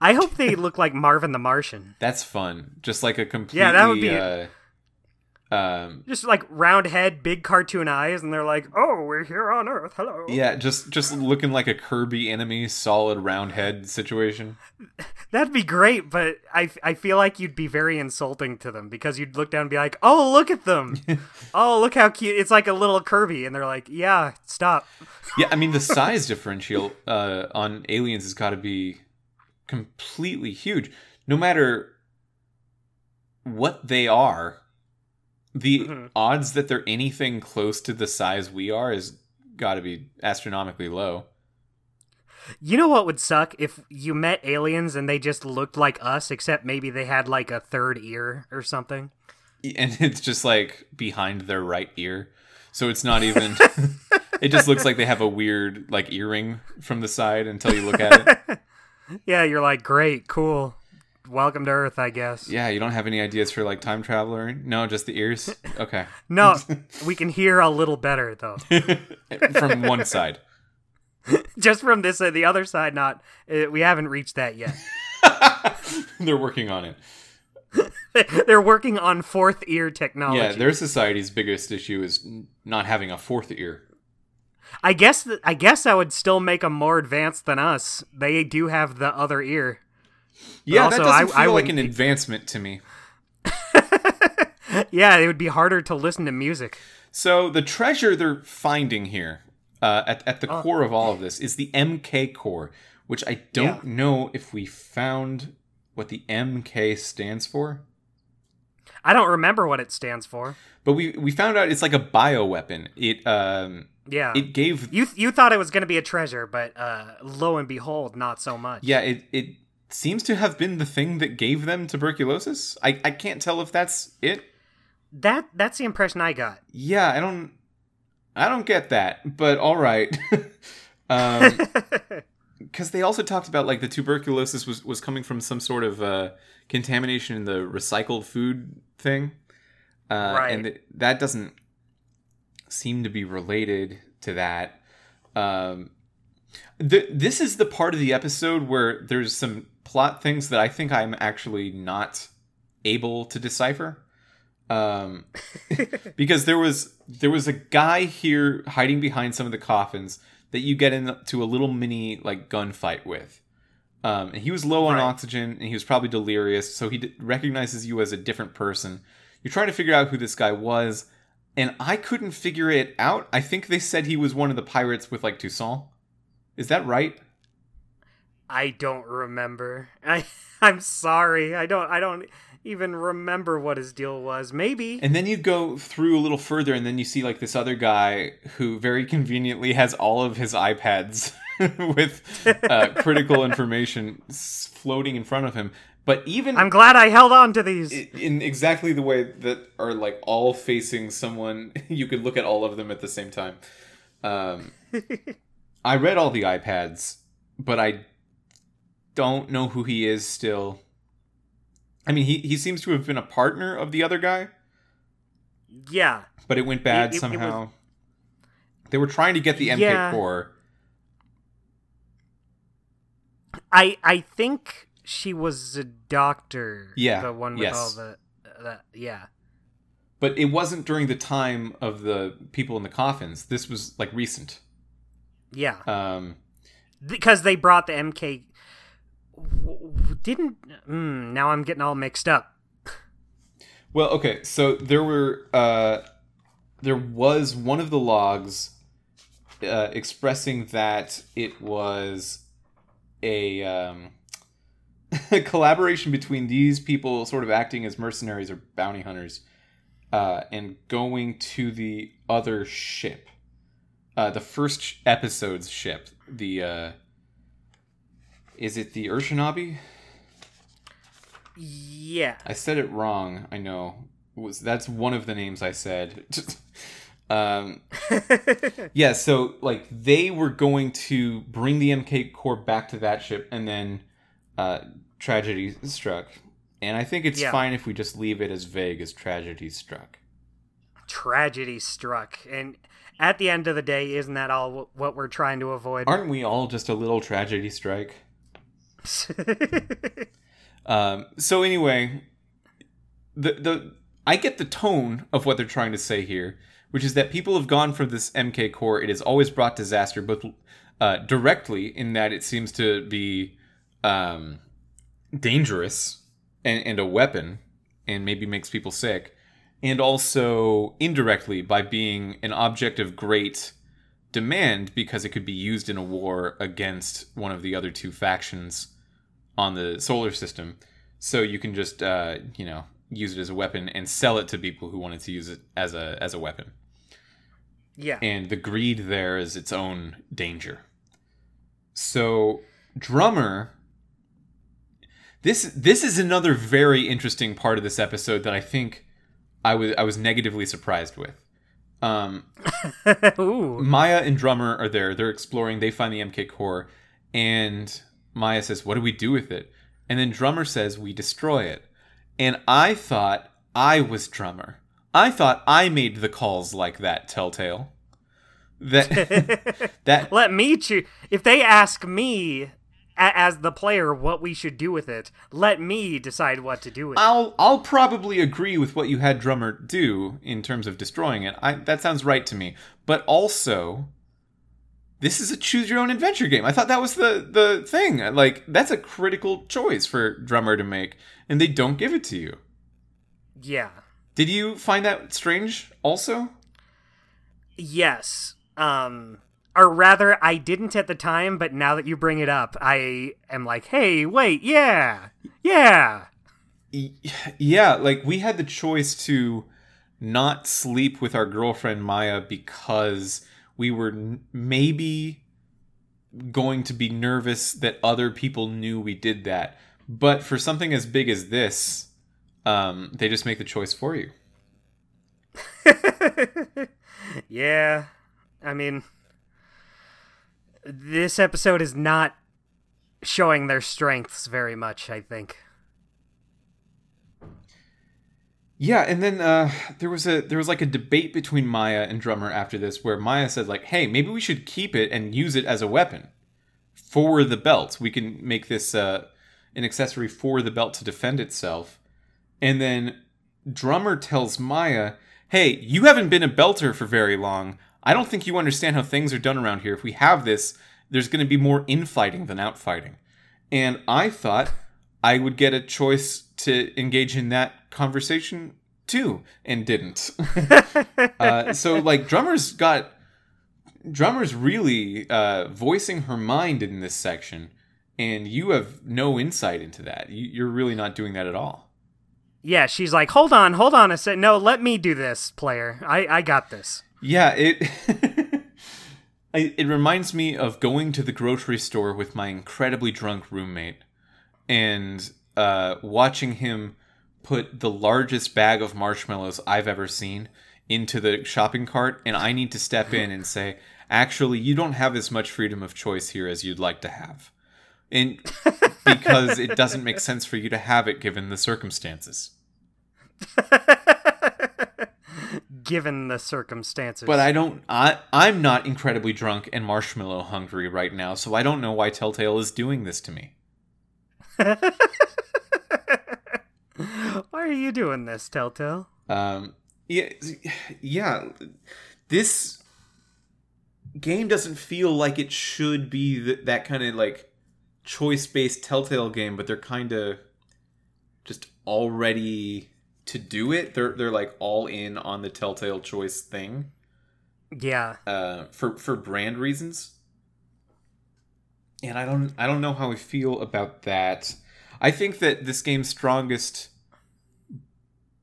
I hope they look like Marvin the Martian. That's fun. Just like a completely. Yeah, that would be- Uh, um, Just like round head, big cartoon eyes, and they're like, "Oh, we're here on Earth. Hello." yeah, just just looking like a Kirby enemy, solid round head situation. That'd be great, but I, I feel like you'd be very insulting to them because you'd look down and be like, "Oh, look at them! oh, look how cute! It's like a little Kirby," and they're like, "Yeah, stop." Yeah, I mean the size differential uh, on aliens has got to be completely huge. No matter what they are, the Mhm. odds that they're anything close to the size we are is got to be astronomically low. You know what would suck if you met aliens and they just looked like us, except maybe they had like a third ear or something. And it's just like behind their right ear. So it's not even it just looks like they have a weird like earring from the side until you look at it. Yeah, you're like, great, cool. Welcome to Earth, I guess. Yeah, you don't have any ideas for like time traveler? No, just the ears. Okay. No, we can hear a little better though. from one side. Just from this uh, the other side, not uh, we haven't reached that yet. They're working on it. They're working on fourth ear technology. Yeah, their society's biggest issue is not having a fourth ear. I guess that I guess I would still make them more advanced than us. They do have the other ear. Yeah, also, that doesn't I- feel I like an advancement to me. Yeah, it would be harder to listen to music. So the treasure they're finding here, uh, at at the Oh. core of all of this, is the MK core, which I don't know if we found what the MK stands for. I don't remember what it stands for. But we we found out it's like a bioweapon. It um Yeah. it gave you you thought it was going to be a treasure, but uh, lo and behold, not so much. yeah it it seems to have been the thing that gave them tuberculosis. I I can't tell if that's it. That that's the impression I got. Yeah, I don't I don't get that, but all right. um because they also talked about like the tuberculosis was was coming from some sort of uh contamination in the recycled food thing. Uh Right. and th- that doesn't seem to be related to that. Um th- this is the part of the episode where there's some plot things that I think I'm actually not able to decipher. Um because there was there was a guy here hiding behind some of the coffins that you get into a little mini like gunfight with. Um, and he was low on Right. oxygen and he was probably delirious, so he d- recognizes you as a different person. You're trying to figure out who this guy was, and I couldn't figure it out. I think they said he was one of the pirates with like Toussaint. Is that right? I don't remember. I I'm sorry. I don't I don't even remember what his deal was. Maybe. And then you go through a little further, and then you see like this other guy who very conveniently has all of his iPads with uh, critical information floating in front of him. But even I'm glad I held on to these. in exactly the way that are like all facing someone, you could look at all of them at the same time. Um, I read all the iPads, but I don't know who he is still. I mean, he, he seems to have been a partner of the other guy. yeah. but it went bad It- it- it somehow. They were trying to get the MK Yeah. I I think she was a doctor. Yeah, The one with yes. all the that yeah. but it wasn't during the time of the people in the coffins. This was like recent. Yeah. Um, because they brought the MK. Didn't mm, now I'm getting all mixed up. well, okay, so there were uh, there was one of the logs uh, expressing that it was a um, a collaboration between these people, sort of acting as mercenaries or bounty hunters, uh, and going to the other ship. Uh, the first episode's ship. The uh, is it the Urshinabi? Yeah. I said it wrong. I know. It was that's one of the names I said. um, yeah. So like they were going to bring the MK core back to that ship, and then uh, tragedy struck. And I think it's Yeah. fine if we just leave it as vague as tragedy struck. tragedy struck. And at the end of the day, isn't that all what we're trying to avoid? Aren't we all just a little tragedy strike? um, so anyway, the the I get the tone of what they're trying to say here, which is that people have gone from this MK core. It has always brought disaster, both uh, directly in that it seems to be um, dangerous and, and a weapon, and maybe makes people sick, and also indirectly by being an object of great demand because it could be used in a war against one of the other two factions on the solar system. So you can just uh, you know use it as a weapon and sell it to people who wanted to use it as a as a weapon. Yeah. And the greed there is its own danger. So drummer this this is another very interesting part of this episode that I think I was I was negatively surprised with. Um, Maya and Drummer are there. They're exploring. They find the MK core, and Maya says, "What do we do with it?" And then Drummer says, "We destroy it." And I thought I was Drummer. I thought I made the calls like that. Telltale. That that let me choose. If they ask me as the player what we should do with it. Let me decide what to do with I'll, it. I'll I'll probably agree with what you had Drummer do in terms of destroying it. I, that sounds right to me. But also, this is a choose your own adventure game. I thought that was the the thing. Like that's a critical choice for Drummer to make, and they don't give it to you. Yeah. Did you find that strange also? Yes. Um or rather I didn't at the time, but now that you bring it up, I am like, "Hey, wait, yeah. Yeah." Yeah, like we had the choice to not sleep with our girlfriend Maya because we were maybe going to be nervous that other people knew we did that. But for something as big as this, um, they just make the choice for you. yeah. I mean, this episode is not showing their strengths very much, I think. Yeah, and then uh, there was a there was like a debate between Maya and Drummer after this, where Maya said like, "Hey, maybe we should keep it and use it as a weapon for the belt. We can make this uh, an accessory for the belt to defend itself." And then Drummer tells Maya, "Hey, you haven't been a belter for very long. I don't think you understand how things are done around here. If we have this, there's going to be more infighting than outfighting. And I thought I would get a choice to engage in that conversation too, and didn't. uh, so, like, drummers got drummers really uh, voicing her mind in this section, and you have no insight into that. You're really not doing that at all. Yeah, she's like, hold on, hold on a sec. No, let me do this, player. I, I got this. Yeah, it it reminds me of going to the grocery store with my incredibly drunk roommate and uh, watching him put the largest bag of marshmallows I've ever seen into the shopping cart, and I need to step in and say, actually, you don't have as much freedom of choice here as you'd like to have. And because it doesn't make sense for you to have it given the circumstances. given the circumstances. But I don't. I I'm not incredibly drunk and marshmallow hungry right now, so I don't know why Telltale is doing this to me. why are you doing this, Telltale? Um. Yeah. Yeah. This game doesn't feel like it should be th- that kind of like choice based Telltale game, but they're kind of just already to do it. They're they're like all in on the Telltale choice thing. Yeah. Uh, for for brand reasons. And I don't I don't know how I feel about that. I think that this game's strongest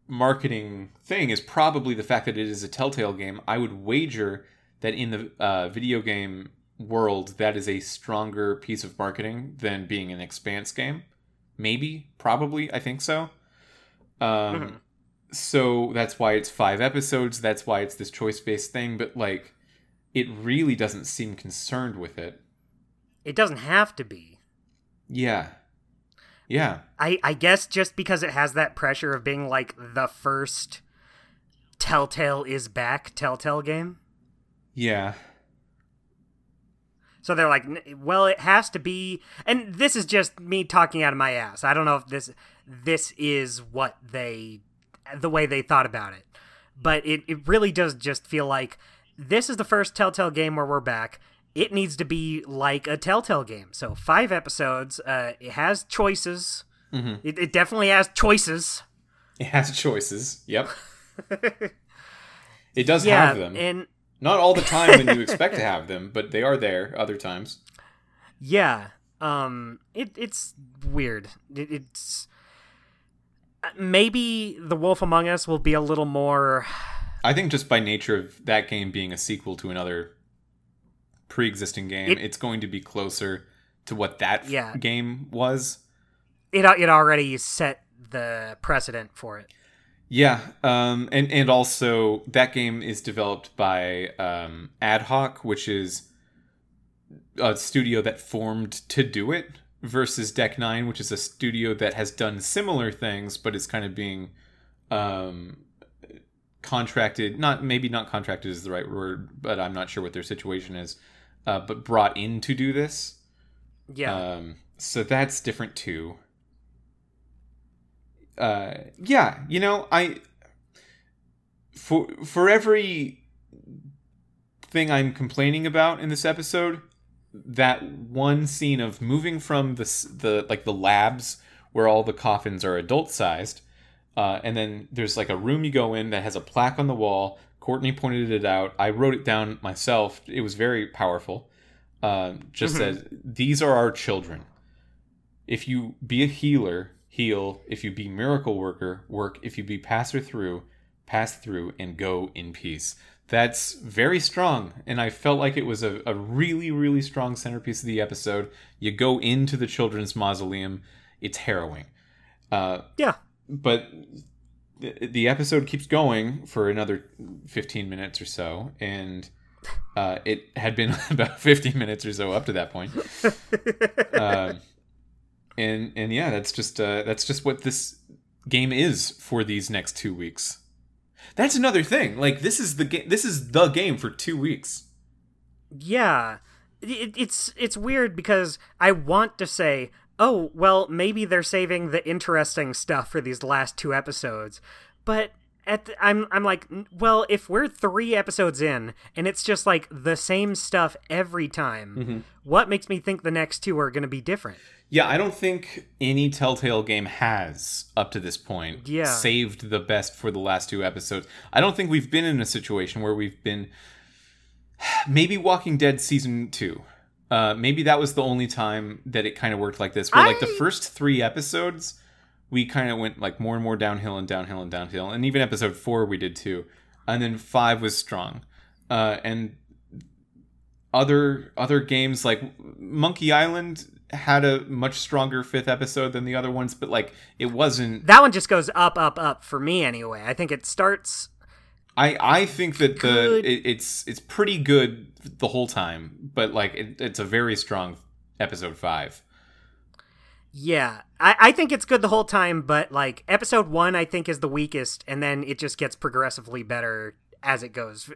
marketing thing is probably the fact that it is a Telltale game. I would wager that in the uh, video game world, that is a stronger piece of marketing than being an Expanse game. Maybe, probably, I think so. Um, mm-hmm. So that's why it's five episodes. That's why it's this choice based thing. But like, it really doesn't seem concerned with it. It doesn't have to be. Yeah. Yeah. I, I guess just because it has that pressure of being like the first Telltale is back Telltale game. Yeah. So they're like, well, it has to be, and this is just me talking out of my ass. I don't know if this this is what they, the way they thought about it, but it it really does just feel like this is the first Telltale game where we're back. It needs to be like a Telltale game. So five episodes. Uh, it has choices. hmm It, it definitely has choices. It has choices. Yep. it does yeah, have them. and Not all the time when you expect to have them, but they are there other times. Yeah. Um it it's weird. It, it's uh, maybe The Wolf Among Us will be a little more I think just by nature of that game being a sequel to another pre-existing game, It- it's going to be closer to what that Yeah. game was. it it already set the precedent for it. Yeah, um, and and also that game is developed by um, Ad Hoc, which is a studio that formed to do it, versus Deck Nine, which is a studio that has done similar things, but is kind of being um, contracted. Not maybe not contracted is the right word, but I'm not sure what their situation is. Uh, but brought in to do this. Yeah. Um, so that's different too. Uh, yeah, you know, I for for every thing I'm complaining about in this episode, that one scene of moving from the the like the labs where all the coffins are adult sized, uh, and then there's like a room you go in that has a plaque on the wall. Courtney pointed it out. I wrote it down myself. It was very powerful. Uh, just Mhm. says these are our children. If you be a healer, heal. If you be miracle worker, work. If you be passer through, pass through and go in peace. That's very strong, and I felt like it was a, a really, really strong centerpiece of the episode. You go into the children's mausoleum, it's harrowing. Uh, yeah. but the, the episode keeps going for another 15 minutes or so, and uh, it had been about 15 minutes or so up to that point. Um, and and yeah, that's just uh, that's just what this game is for these next two weeks. That's another thing. Like this is the game. This is the game for two weeks. Yeah, it, it's it's weird because I want to say, oh well, maybe they're saving the interesting stuff for these last two episodes, but at the, I'm I'm like, well, if we're three episodes in and it's just like the same stuff every time, mm-hmm. what makes me think the next two are going to be different? Yeah, I don't think any Telltale game has up to this point Yeah. saved the best for the last two episodes. I don't think we've been in a situation where we've been maybe Walking Dead season two. Uh, maybe that was the only time that it kind of worked like this. Where like the first three episodes, we kind of went like more and more downhill and downhill and downhill, and even episode four we did too, and then five was strong, uh, and other other games like Monkey Island had a much stronger fifth episode than the other ones, but like it wasn't. That one just goes up, up, up for me anyway. I think it starts. I I think that the it, it's it's pretty good the whole time, but like it, it's a very strong episode five. Yeah, I, I think it's good the whole time, but like episode one, I think is the weakest, and then it just gets progressively better as it goes.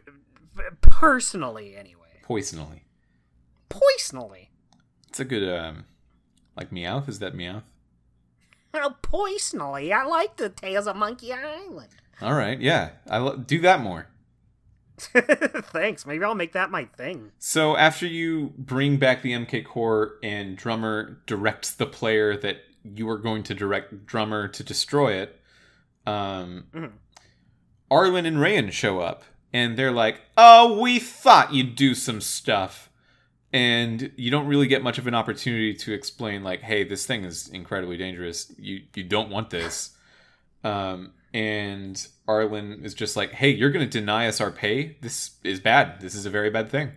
Personally, anyway. Poisonally, Poisonally. it's a good um like Meowth. Is that Meowth? Oh, poisonally. I like the Tales of Monkey Island. All right, yeah, I lo- do that more. Thanks. Maybe I'll make that my thing. So after you bring back the MK core and Drummer directs the player that you are going to direct Drummer to destroy it, um, Mhm. Arlen and Rayan show up and they're like, "Oh, we thought you'd do some stuff," and you don't really get much of an opportunity to explain, like, "Hey, this thing is incredibly dangerous. You you don't want this." Um, and Arlen is just like, "Hey, you're going to deny us our pay. This is bad. This is a very bad thing."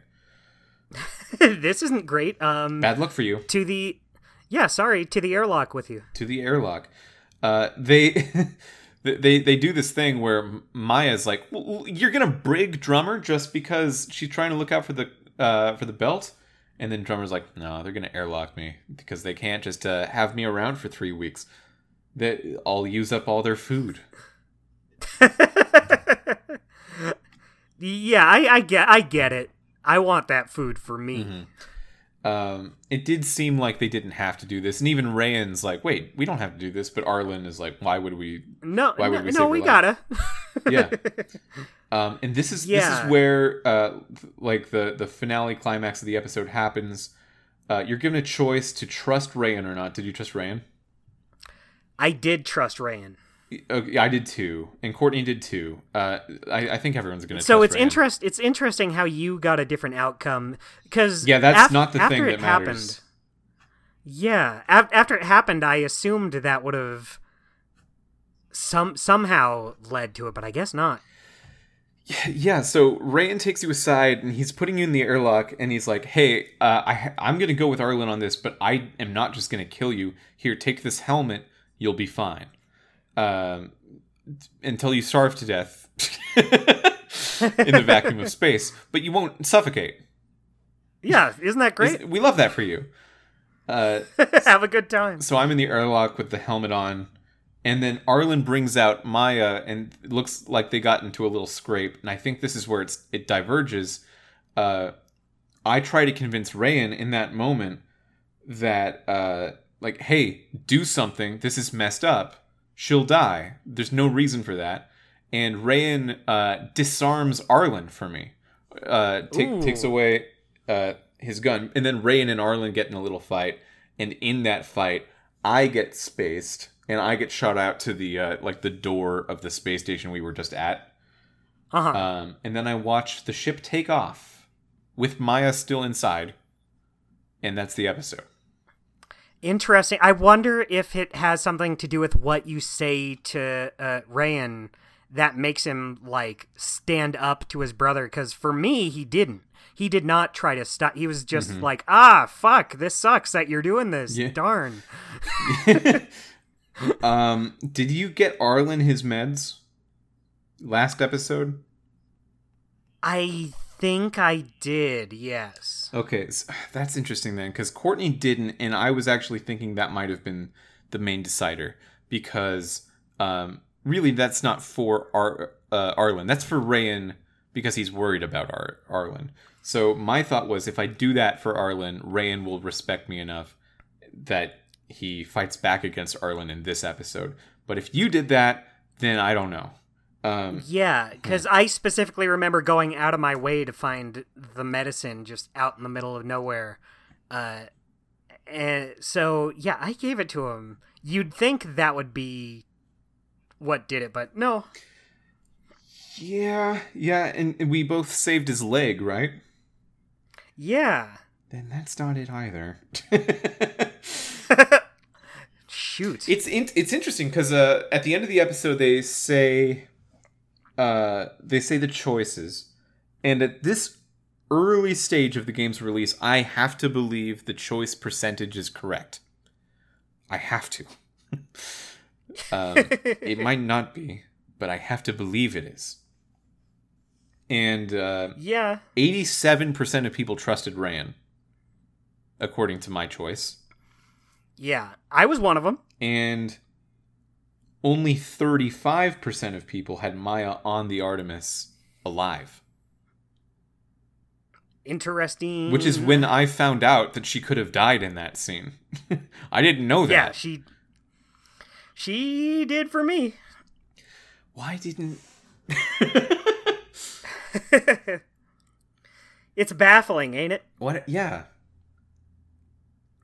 this isn't great. Um, Bad luck for you. to the. Yeah, sorry, to the airlock with you. To the airlock. Uh, they they they do this thing where Maya's like, well, "You're gonna brig Drummer just because she's trying to look out for the uh, for the belt," and then Drummer's like, "No, they're gonna airlock me because they can't just uh, have me around for three weeks. That I'll use up all their food." Yeah, I, I get I get it. I want that food for me. Mm-hmm. Um, it did seem like they didn't have to do this, and even Rayan's like, "Wait, we don't have to do this," but Arlen is like, "Why would we?" No, Why would no, we no, we gotta. Yeah. Um, and this is this is where uh, like the the finale climax of the episode happens. Uh, you're given a choice to trust Rayan or not. Did you trust Rayan? I did trust Rayan. Okay, I did too, and Courtney did too. Uh, I, I think everyone's gonna. So trust it's interest. It's interesting how you got a different outcome because Yeah, that's af- not the after thing it that happened. matters. Yeah, af- after it happened, I assumed that would have some somehow led to it, but I guess not. Yeah, so Rayan takes you aside and he's putting you in the airlock and he's like, "Hey, uh, I I'm gonna go with Arlen on this, but I am not just gonna kill you. Here, take this helmet. You'll be fine. Um, until you starve to death in the vacuum of space, but you won't suffocate. Yeah, isn't that great? We love that for you." Uh, Have a good time. so I'm in the airlock with the helmet on, and then Arlen brings out Maya, and it looks like they got into a little scrape. And I think this is where it's it diverges. Uh, I try to convince Rayan in that moment that, uh, like, hey, do something. This is messed up. She'll die. There's no reason for that. And Rayan uh, disarms Arlen for me. Uh, take, takes away uh, his gun, and then Rayan and Arlen get in a little fight. And in that fight, I get spaced, and I get shot out to the uh, like the door of the space station we were just at. Uh huh. Um, and then I watch the ship take off with Maya still inside, and that's the episode. Interesting. I wonder if it has something to do with what you say to uh, Rayan that makes him like stand up to his brother. Because for me, he didn't. He did not try to stop. He was just like, "Ah, fuck! This sucks that you're doing this. Yeah. Darn." um, did you get Arlen his meds last episode? I think I did. Yes. Okay, s that's interesting then, because Courtney didn't, and I was actually thinking that might have been the main decider because um, really that's not for Ar- uh, Arlen. That's for Rayan because he's worried about Ar- Arlen. So my thought was if I do that for Arlen, Rayan will respect me enough that he fights back against Arlen in this episode. But if you did that, then I don't know. Um, Yeah, because I specifically remember going out of my way to find the medicine just out in the middle of nowhere. Uh, and so, yeah, I gave it to him. You'd think that would be what did it, but no. yeah, yeah, and, and we both saved his leg, right? Yeah. Then that's not it either. Shoot. it's in, it's interesting because uh, at the end of the episode they say uh, they say the choices, and at this early stage of the game's release, I have to believe the choice percentage is correct. I have to. um, it might not be, but I have to believe it is. And uh, yeah. 87% of people trusted Rayan, according to my choice. Yeah. I was one of them. And only 35% of people had Maya on the Artemis alive. Interesting. Which is when I found out that she could have died in that scene. I didn't know that. Yeah, she. She did for me. Why didn't. it's baffling, ain't it? What? Yeah.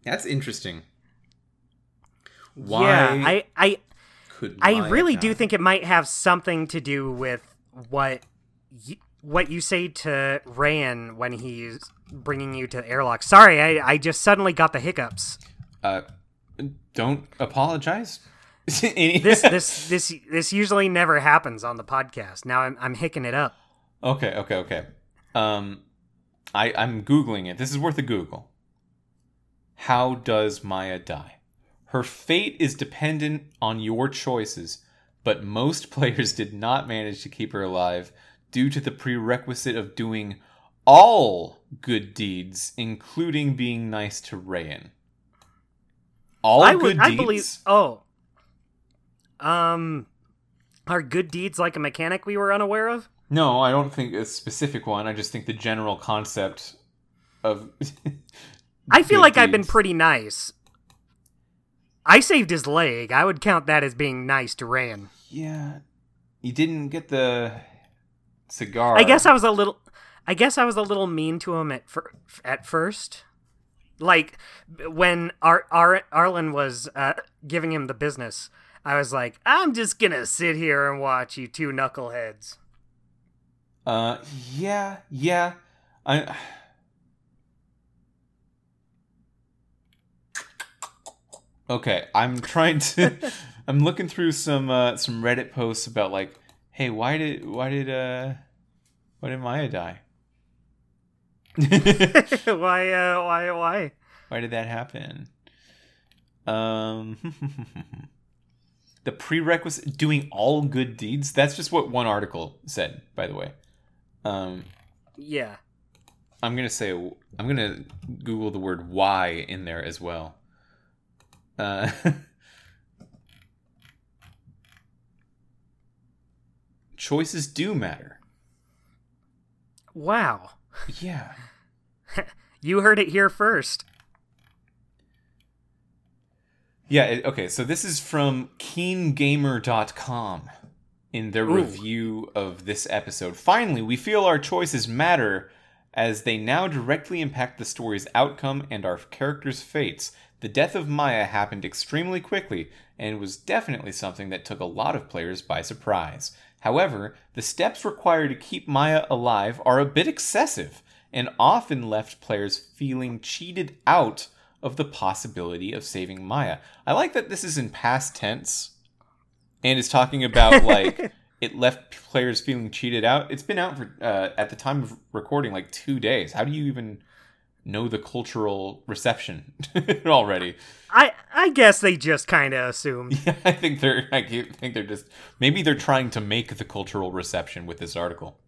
That's interesting. Why Yeah, I, I, could I really do think it might have something to do with what y- what you say to Rayan when he's bringing you to the airlock. Sorry, I, I just suddenly got the hiccups. Uh, don't apologize. This this this this usually never happens on the podcast. Now I'm I'm hicking it up. Okay, okay, okay. Um, I I'm googling it. This is worth a Google. How does Maya die? Her fate is dependent on your choices, but most players did not manage to keep her alive due to the prerequisite of doing all good deeds, including being nice to Rayan. All I good would I deeds. believe. Oh, um, are good deeds like a mechanic we were unaware of? No, I don't think a specific one. I just think the general concept of. I feel good like I've been pretty nice. I saved his leg. I would count that as being nice to Rayan. Yeah, you didn't get the cigar. I guess I was a little. I guess I was a little mean to him at fir- at first. Like when Ar- Ar- Arlen was uh, giving him the business, I was like, "I'm just gonna sit here and watch you two knuckleheads." Uh, yeah, yeah. I. Okay, I'm trying to. I'm looking through some uh, some Reddit posts about like, hey, why did why did uh, why did Maya die? why? Uh, why? Why? Why did that happen? Um, the prerequisite doing all good deeds. That's just what one article said, by the way. Um, Yeah. I'm gonna say I'm gonna Google the word "why" in there as well. Uh, choices do matter. Wow. Yeah. You heard it here first. Yeah, it, okay, so this is from keengamer.com in their Ooh. review of this episode. Finally, we feel our choices matter as they now directly impact the story's outcome and our characters' fates. The death of Maya happened extremely quickly and was definitely something that took a lot of players by surprise. However, the steps required to keep Maya alive are a bit excessive and often left players feeling cheated out of the possibility of saving Maya. I like that this is in past tense and is talking about like it left players feeling cheated out. It's been out for uh, at the time of recording like 2 days. How do you even know the cultural reception already? I I guess they just kind of assumed. Yeah, I think they're I think they're just maybe they're trying to make the cultural reception with this article.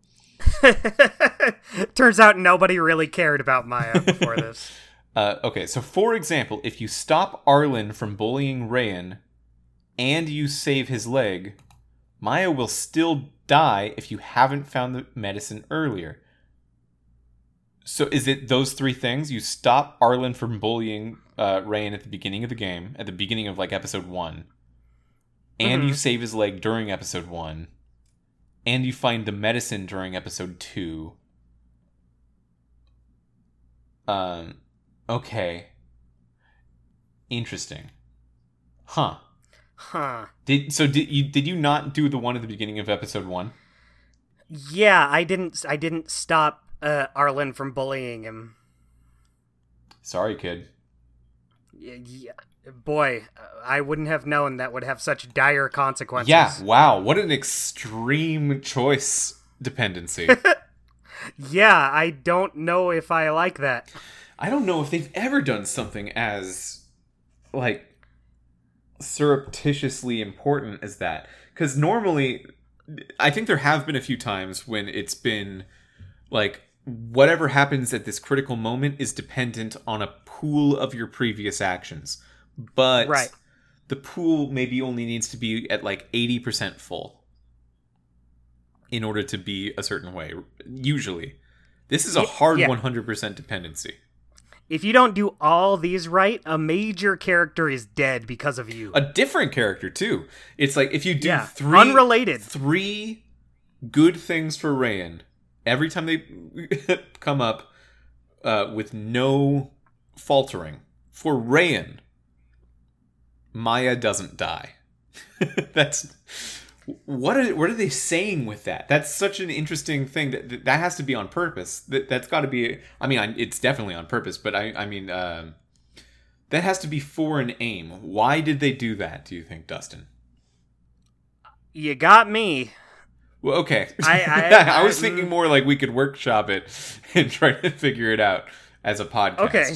Turns out nobody really cared about Maya before this. Uh, okay, so for example, if you stop Arlen from bullying Rayan and you save his leg, Maya will still die if you haven't found the medicine earlier. So is it those three things? You stop Arlen from bullying uh, Rayan at the beginning of the game, at the beginning of like episode one, and you Mhm. save his leg during episode one, and you find the medicine during episode two. Um, okay. Interesting. Huh. Huh. Did so did you did you not do the one at the beginning of episode 1? Yeah, I didn't I didn't stop uh, Arlen from bullying him. Sorry, kid. Y- Yeah, boy, I wouldn't have known that would have such dire consequences. Yeah, wow, what an extreme choice dependency. Yeah, I don't know if I like that. I don't know if they've ever done something as like surreptitiously important as that cuz normally I think there have been a few times when it's been like whatever happens at this critical moment is dependent on a pool of your previous actions. But Right. the pool maybe only needs to be at like 80% full in order to be a certain way usually. This is a hard yeah. 100% dependency. If you don't do all these right, a major character is dead because of you. a different character too. It's like if you do Yeah, three unrelated. three good things for Rayan every time they come up uh, with no faltering for Rayan, Maya doesn't die. That's what are what are they saying with that? That's such an interesting thing that that, has to be on purpose. That that's got to be. I mean, it's definitely on purpose, but I I mean. Um, that has to be for an aim. Why did they do that, do you think, Dustin? You got me. Well, okay. I- I- was thinking more like we could workshop it and try to figure it out as a podcast Okay.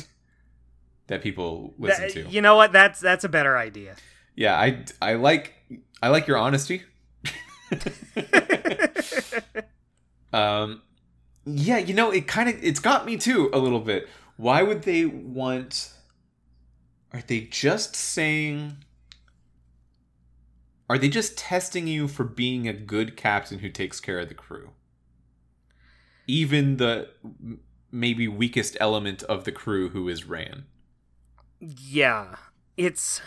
that people listen Th- to. You know what? That's that's a better idea. Yeah, I, I like I like your honesty. um, yeah, you know, it kind of it's got me too a little bit. Why would they want? Are they just saying? Are they just testing you for being a good captain who takes care of the crew? even the maybe weakest element of the crew who is Rayan. Yeah. It's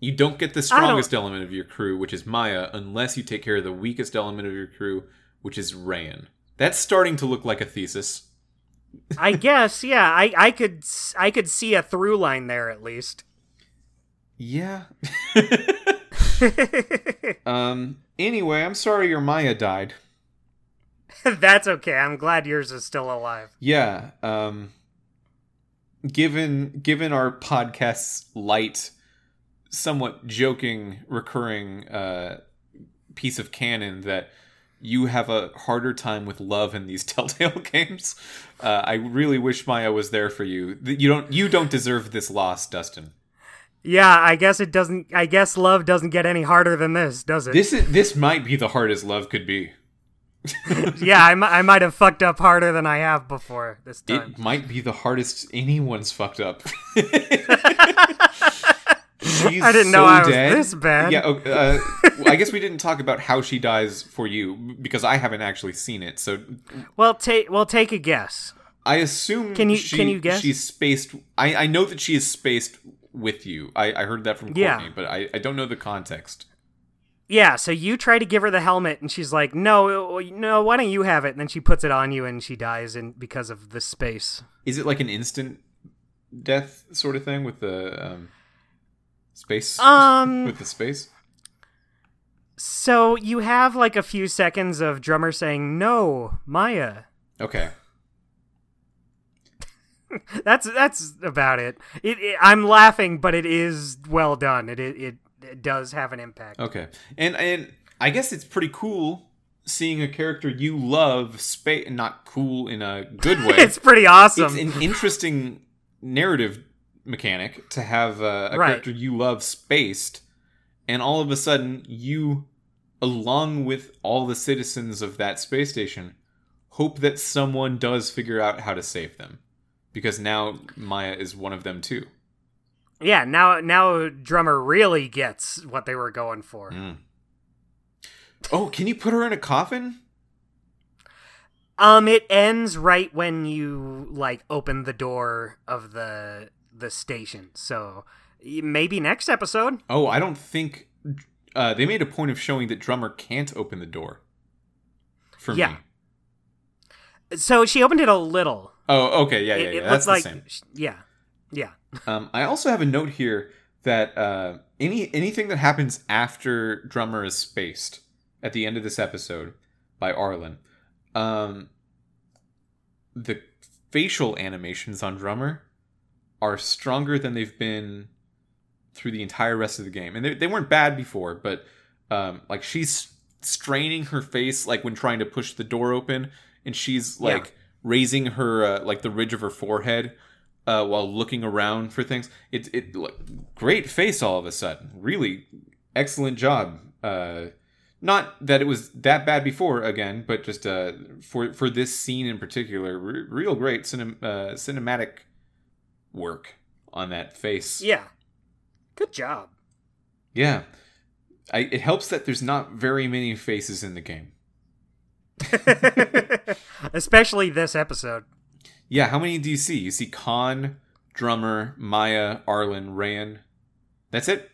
You don't get the strongest element of your crew, which is Maya, unless you take care of the weakest element of your crew, which is Rayan. That's starting to look like a thesis. I guess, yeah, I I could I could see a through line there at least. Yeah. um. Anyway, I'm sorry your Maya died. That's okay. I'm glad yours is still alive. Yeah. Um. Given given our podcast's light, somewhat joking, recurring uh, piece of canon that you have a harder time with love in these Telltale games, uh, I really wish Maya was there for you. You don't you don't deserve this loss, Dustin. Yeah, I guess it doesn't I guess love doesn't get any harder than this, does it? This is this might be the hardest love could be. yeah, I, I might have fucked up harder than I have before this time. It might be the hardest anyone's fucked up. She's I didn't so know I was dead. this bad. Yeah, uh, I guess we didn't talk about how she dies for you because I haven't actually seen it. So Well, take well take a guess. I assume Can you- she- can you guess? she's spaced. I, I know that she is spaced with you. I, I heard that from Courtney, Yeah. but I, I don't know the context. Yeah, so you try to give her the helmet, and she's like, "No, no, why don't you have it?" And then she puts it on you, and she dies in because of the space. Is it like an instant death sort of thing with the um, space? Um, with the space? so you have like a few seconds of drummer saying, "No, Maya." Okay. That's that's about it. It, it. I'm laughing, but it is well done. It it, it, it does have an impact. Okay, and and I guess it's pretty cool seeing a character you love space not cool in a good way. it's pretty awesome. It's an interesting narrative mechanic to have a, a Right. character you love spaced, and all of a sudden you, along with all the citizens of that space station, hope that someone does figure out how to save them, because now Maya is one of them too. yeah, now now drummer really gets what they were going for. Mm. Oh, can you put her in a coffin? Um, it ends right when you like open the door of the the station. So maybe next episode. Oh, I don't think uh, they made a point of showing that drummer can't open the door. For Yeah. me. So she opened it a little. Oh, okay, yeah, yeah, it yeah. it That's looked the like same. yeah, yeah. Um, I also have a note here that uh, any anything that happens after drummer is spaced at the end of this episode by Arlen, um, the facial animations on drummer are stronger than they've been through the entire rest of the game, and they they weren't bad before, but um, like she's straining her face like when trying to push the door open, and she's Yeah. Raising her uh, like the ridge of her forehead uh, while looking around for things. It it like, great face all of a sudden. Really excellent job. Uh, not that it was that bad before again, but just uh, for for this scene in particular, re- real great cinem- uh, cinematic work on that face. Yeah. Good job. Yeah. I, it helps that there's not very many faces in the game. Especially this episode. Yeah, how many do you see? You see Khan, Drummer, Maya, Arlen, Rayan. That's it.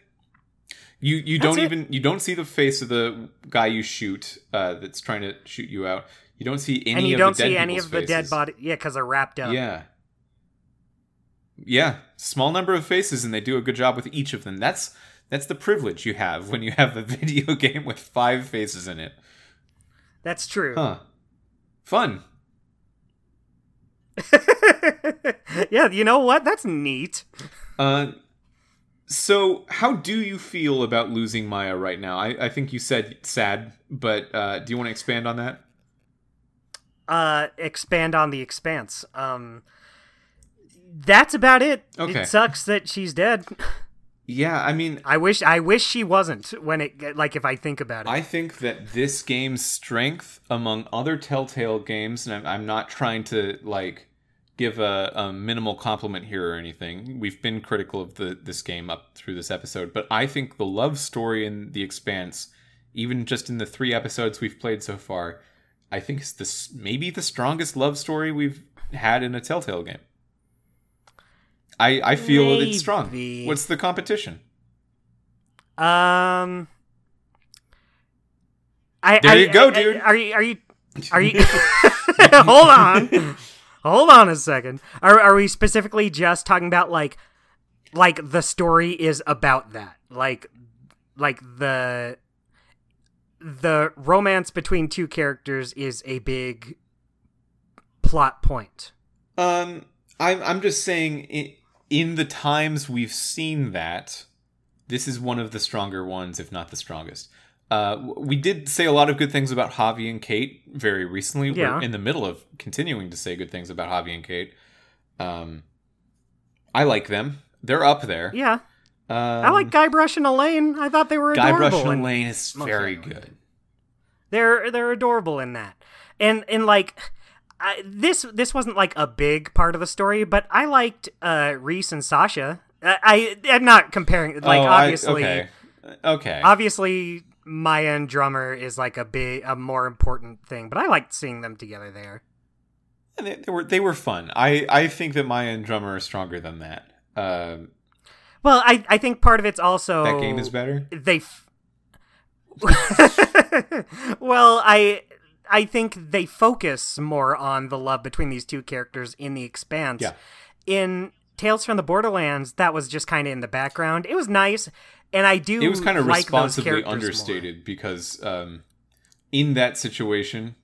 You you That's don't it. even you don't see the face of the guy you shoot uh, that's trying to shoot you out. You don't see any and you don't dead see any of the dead faces. body. Yeah, because they're wrapped up. Yeah. Yeah, small number of faces and they do a good job with each of them. That's that's the privilege you have when you have a video game with five faces in it. That's true. Huh. Fun. yeah, you know what? That's neat. Uh, so how do you feel about losing Maya right now? I, I think you said sad, but uh, do you want to expand on that? uh expand on the expanse um that's about it Okay. it sucks that she's dead Yeah, I mean, i wish i wish she wasn't when it like if i think about it I think that this game's strength among other Telltale games, and I'm, I'm not trying to like give a, a minimal compliment here or anything. We've been critical of the this game up through this episode, but I think the love story in The Expanse, even just in the three episodes we've played so far, I think it's this maybe the strongest love story we've had in a Telltale game. I I feel it's strong. What's the competition? Um. I, There I- you go, I- dude. Are you? Are you? Are you? hold on. Hold on a second. Are are we specifically just talking about like, like the story is about that, like, like the the romance between two characters is a big plot point. Um, I'm I'm just saying in, in the times we've seen that, this is one of the stronger ones, if not the strongest. Uh, we did say a lot of good things about Javi and Kate very recently. Yeah. We're in the middle of continuing to say good things about Javi and Kate. Um, I like them. They're up there. Yeah, Um, I like Guybrush and Elaine. I thought they were Guybrush adorable. and Elaine is very good. They're they're adorable in that, and and like I, this this wasn't like a big part of the story, but I liked uh, Reese and Sasha. I, I I'm not comparing like Oh, I- obviously okay. Okay. obviously Maya and Drummer is like a big a more important thing, but I liked seeing them together there. they, they were they were fun. I I think that Maya and Drummer are stronger than that. Um, Well, I I think part of it's also that game is better. they f- well i i think they focus more on the love between these two characters in the expanse Yeah. in tales from the borderlands that was just kind of in the background it was nice and i do it was kind of like responsibly characters more. understated because um, in that situation,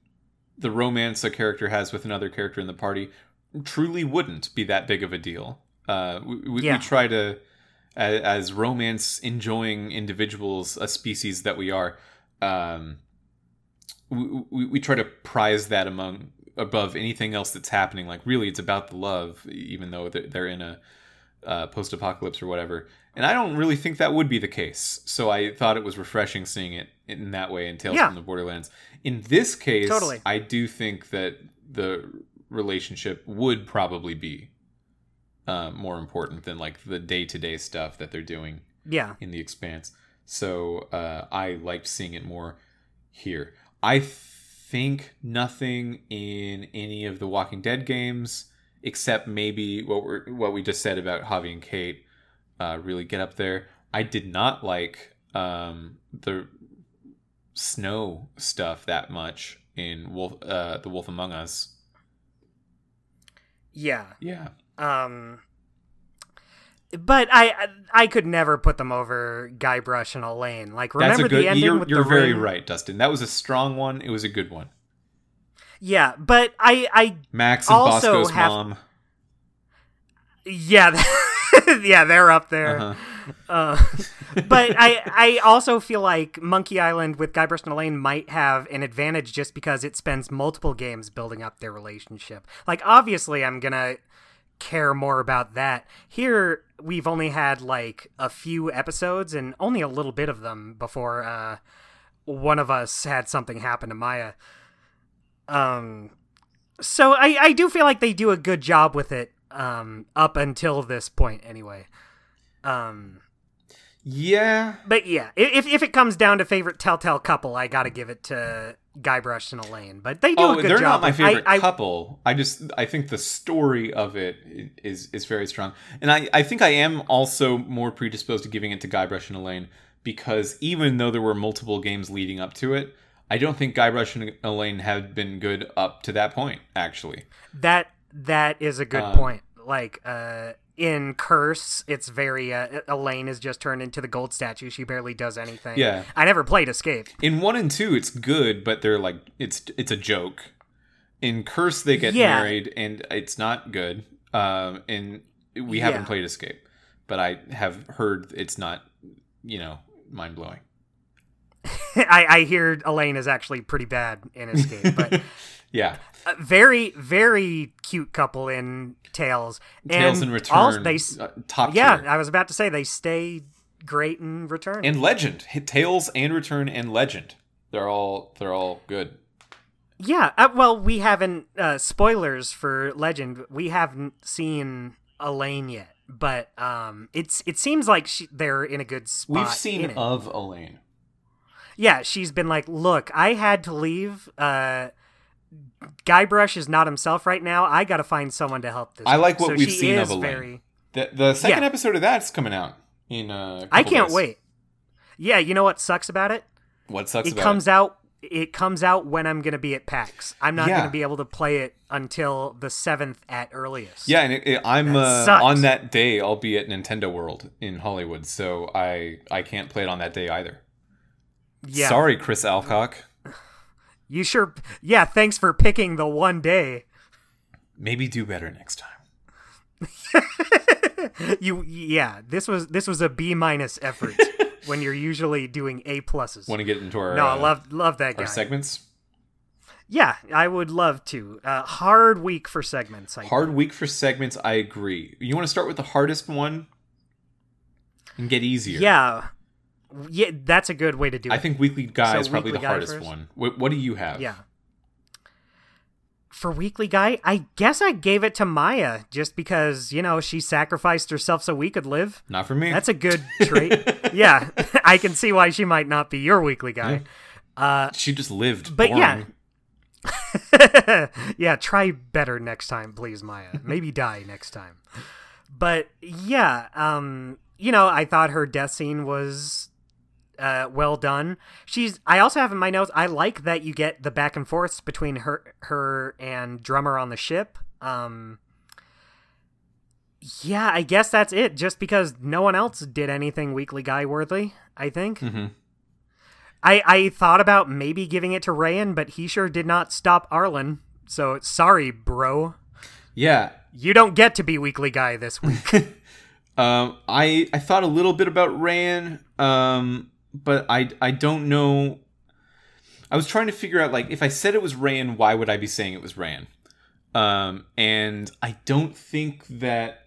the romance a character has with another character in the party truly wouldn't be that big of a deal. Uh, we, we, Yeah. we try to, as, as romance enjoying individuals, a species that we are, um, we, we, we try to prize that among above anything else that's happening. Like really, it's about the love, even though they're, they're in a uh, post-apocalypse or whatever. And I don't really think that would be the case. So I thought it was refreshing seeing it in that way in Tales Yeah. from the Borderlands. In this case, Totally. I do think that the relationship would probably be uh, more important than like the day-to-day stuff that they're doing yeah in the expanse. So uh, I liked seeing it more here. I think nothing in any of the Walking Dead games, except maybe what we what we just said about Javi and Kate, uh, really get up there. I did not like um, the snow stuff that much in Wolf, uh, the Wolf Among Us. yeah Yeah, um but I I could never put them over Guybrush and Elaine. Like remember that's a good. the ending You're, with you're the very ring? right, Dustin. That was a strong one. It was a good one. Yeah, but I I Max and Also Bosco's have- mom. yeah yeah they're up there. Uh-huh. Uh, but I I also feel like Monkey Island with Guybrush and Elaine might have an advantage just because it spends multiple games building up their relationship. Like obviously I'm gonna care more about that. Here we've only had like a few episodes and only a little bit of them before uh, one of us had something happen to Maya. Um, so I I do feel like they do a good job with it um up until this point anyway. Um, Yeah, but yeah, if if it comes down to favorite Telltale couple, I gotta give it to Guybrush and Elaine. But they do oh, a good they're job. not my favorite I, I, couple. I just I think the story of it is is very strong, and I I think I am also more predisposed to giving it to Guybrush and Elaine because even though there were multiple games leading up to it, I don't think Guybrush and Elaine had been good up to that point. Actually, that that is a good Um, point. Like uh, in Curse, it's very uh, Elaine is just turned into the gold statue. She barely does anything. Yeah. I never played Escape. in one and two, it's good, but they're like it's it's a joke. In Curse, they get Yeah. married, and it's not good. Um, and we haven't Yeah. played Escape, but I have heard it's not, you know, mind blowing. I, I hear Elaine is actually pretty bad in Escape, but Yeah, uh, very very cute couple in Tales. Tales and and Return, also they uh, top yeah, tier. I was about to say they stay great in Return. and Legend, Tales and Return and Legend. They're all they're all good. Yeah, uh, well, we haven't uh, spoilers for Legend. We haven't seen Elaine yet, but um, it's it seems like she, they're in a good spot. We've seen of Elaine. yeah, she's been like, "Look, I had to leave uh, Guybrush is not himself right now. I got to find someone to help this. I like what So we've seen of Elaine. very. The the second Yeah. episode of that's coming out in. Uh, I can't days. wait. Yeah, you know what sucks about it? What sucks about It comes out. It comes out when I'm gonna be at PAX. I'm not Yeah. gonna be able to play it until the seventh at earliest. Yeah, and it, it- I'm That uh, on that day. I'll be at Nintendo World in Hollywood, so I I can't play it on that day either. yeah. Sorry, Chris Alcock. You sure? Yeah. Thanks for picking the one day. Maybe do better next time. You yeah. This was this was a B minus effort when you're usually doing A pluses. Want to get into our No, I uh, love love that guy. segments? Yeah, I would love to. Uh, hard week for segments. I Hard week for segments. I agree. You want to start with the hardest one and get easier. Yeah, yeah, that's a good way to do it. I think Weekly Guy So is probably the hardest first? one. What, what do you have? Yeah. For Weekly Guy, I guess I gave it to Maya just because, you know, she sacrificed herself so we could live. Not for me. That's a good trait. yeah, I can see why she might not be your Weekly Guy. she just lived. But boring. yeah. yeah, try better next time, please, Maya. Maybe die next time. But yeah, um, you know, I thought her death scene was uh, well done. She's. I also have in my notes. I like that you get the back and forths between her, her and drummer on the ship. Um, yeah, I guess that's it. Just because no one else did anything weekly guy worthy. I think. Mhm. I I thought about maybe giving it to Rayan, but he sure did not stop Arlen. So sorry, bro. Yeah. You don't get to be weekly guy this week. Um, I I thought a little bit about Rayan, um, but I I don't know. I was trying to figure out like if I said it was Rayan, why would I be saying it was Rayan? Um, and I don't think that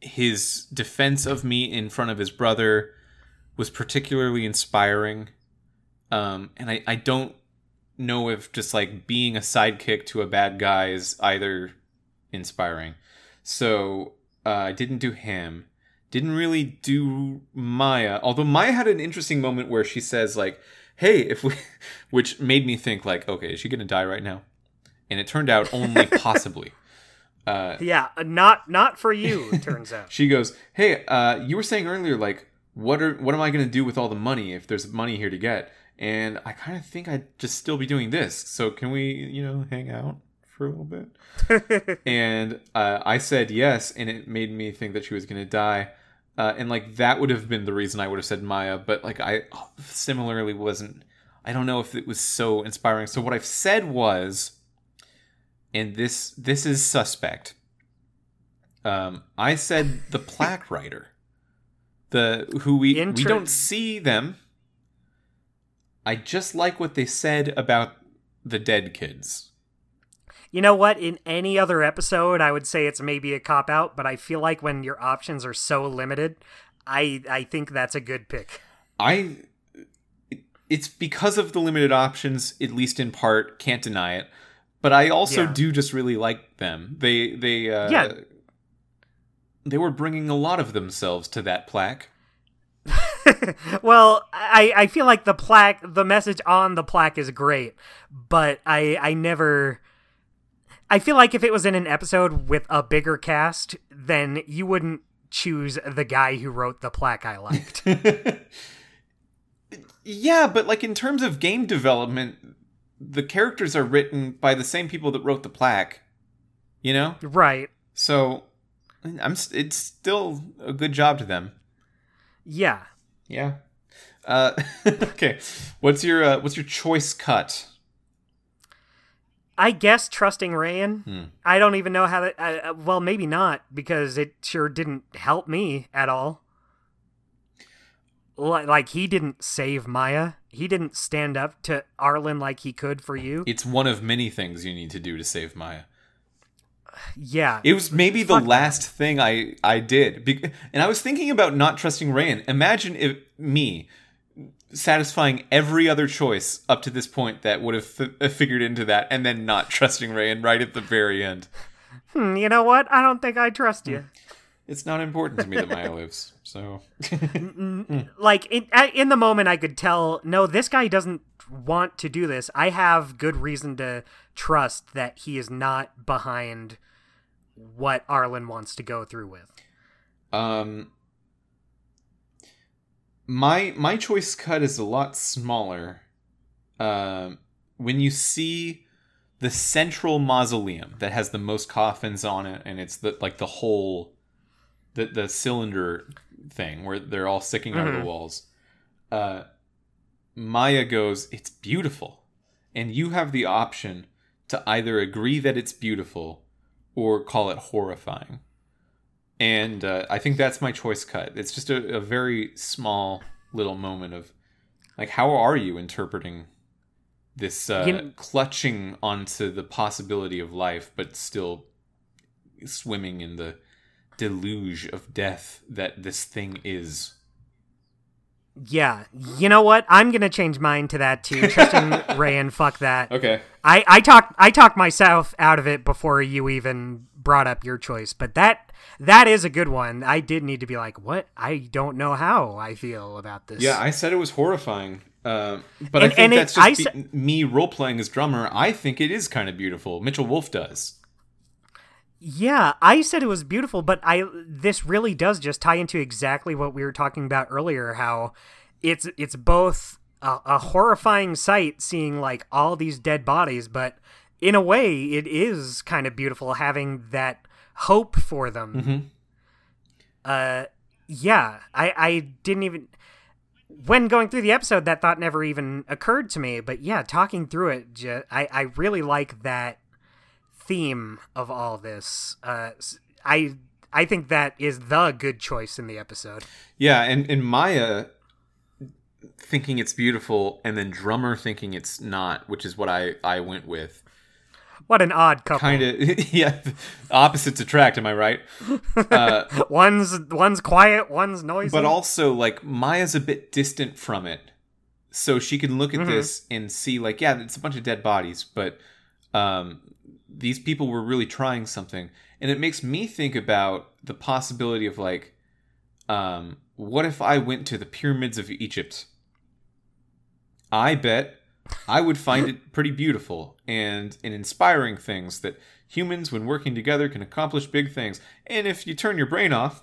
his defense of me in front of his brother was particularly inspiring. Um, and I, I don't know if just like being a sidekick to a bad guy is either inspiring. So uh, I didn't do him. Didn't really do Maya. Although Maya had an interesting moment where she says like, "Hey, if we," which made me think like, "Okay, is she gonna die right now?" And it turned out only possibly. Uh, yeah, not not for you. It turns out. she goes, "Hey, uh, you were saying earlier like, what are what am I gonna do with all the money if there's money here to get?" And I kind of think I'd just still be doing this. So can we, you know, hang out for a little bit? and uh, I said yes, and it made me think that she was gonna die. Uh, and like that would have been the reason I would have said Maya, but like I similarly wasn't. I don't know if it was so inspiring. So what I've said was, and this this is suspect. Um, I said the plaque writer, the who we we don't see them. I just like what they said about the dead kids. You know what? In any other episode, I would say it's maybe a cop out, but I feel like when your options are so limited, I I think that's a good pick. I it's because of the limited options, at least in part, can't deny it. But I also Yeah. do just really like them. They they uh, Yeah. they were bringing a lot of themselves to that plaque. well, I I feel like the plaque, the message on the plaque is great, but I I never. I feel like if it was in an episode with a bigger cast, then you wouldn't choose the guy who wrote the plaque I liked. yeah, but like in terms of game development, the characters are written by the same people that wrote the plaque. You know, right. so I'm. It's still a good job to them. Yeah. Yeah. Uh, okay. What's your uh, What's your choice cut? I guess trusting Rayan. Hmm. I don't even know how that. Uh, well, maybe not because it sure didn't help me at all. Li- Like he didn't save Maya. He didn't stand up to Arlen like he could for you. It's one of many things you need to do to save Maya. Yeah. It was maybe the Fuck last thing I I did, and I was thinking about not trusting Rayan. Imagine if me satisfying every other choice up to this point that would have fi- uh, figured into that, and then not trusting Rayan right at the very end. Hmm, you know what? I don't think I trust you. it's not important to me that Maya lives. So like in, in the moment i could tell no this guy doesn't want to do this i have good reason to trust that he is not behind what arlen wants to go through with um my my choice cut is a lot smaller. Um when you see the central mausoleum that has the most coffins on it and it's the like the whole the the cylinder thing where they're all sticking out of the walls. Uh Maya goes, "It's beautiful." And you have the option to either agree that it's beautiful or call it horrifying. And uh, I think that's my choice cut. It's just a, a very small little moment of like, how are you interpreting this uh, You kn- clutching onto the possibility of life, but still swimming in the deluge of death that this thing is? yeah you know what i'm gonna change mine to that too tristan Rayan fuck that Okay. I I talked I talked myself out of it before you even brought up your choice, but that that is a good one. I did need to be like, what? I don't know how I feel about this. Yeah, I said it was horrifying. Uh, but And- I think and it- that's just be- me role playing as drummer. I think it is kind of beautiful. Mitchell Wolfe does. yeah. I said it was beautiful, but I this really does just tie into exactly what we were talking about earlier. How it's it's both a, a horrifying sight seeing like all these dead bodies, but in a way, it is kind of beautiful having that hope for them. Mm-hmm. uh yeah i i didn't even when going through the episode that thought never even occurred to me but yeah talking through it ju- i i really like that theme of all this uh i i think that is the good choice in the episode Yeah, and, and Maya thinking it's beautiful, and then drummer thinking it's not, which is what I, I went with. What an odd couple Kind of, yeah, opposites attract, am I right? Uh, one's one's quiet one's noisy but also, like, Maya's a bit distant from it. So she can look at Mhm. this and see, like, yeah, it's a bunch of dead bodies, but um, these people were really trying something. And it makes me think about the possibility of, like, um, what if I went to the pyramids of Egypt? I bet I would find it pretty beautiful and, and inspiring things that humans, when working together, can accomplish big things. And if you turn your brain off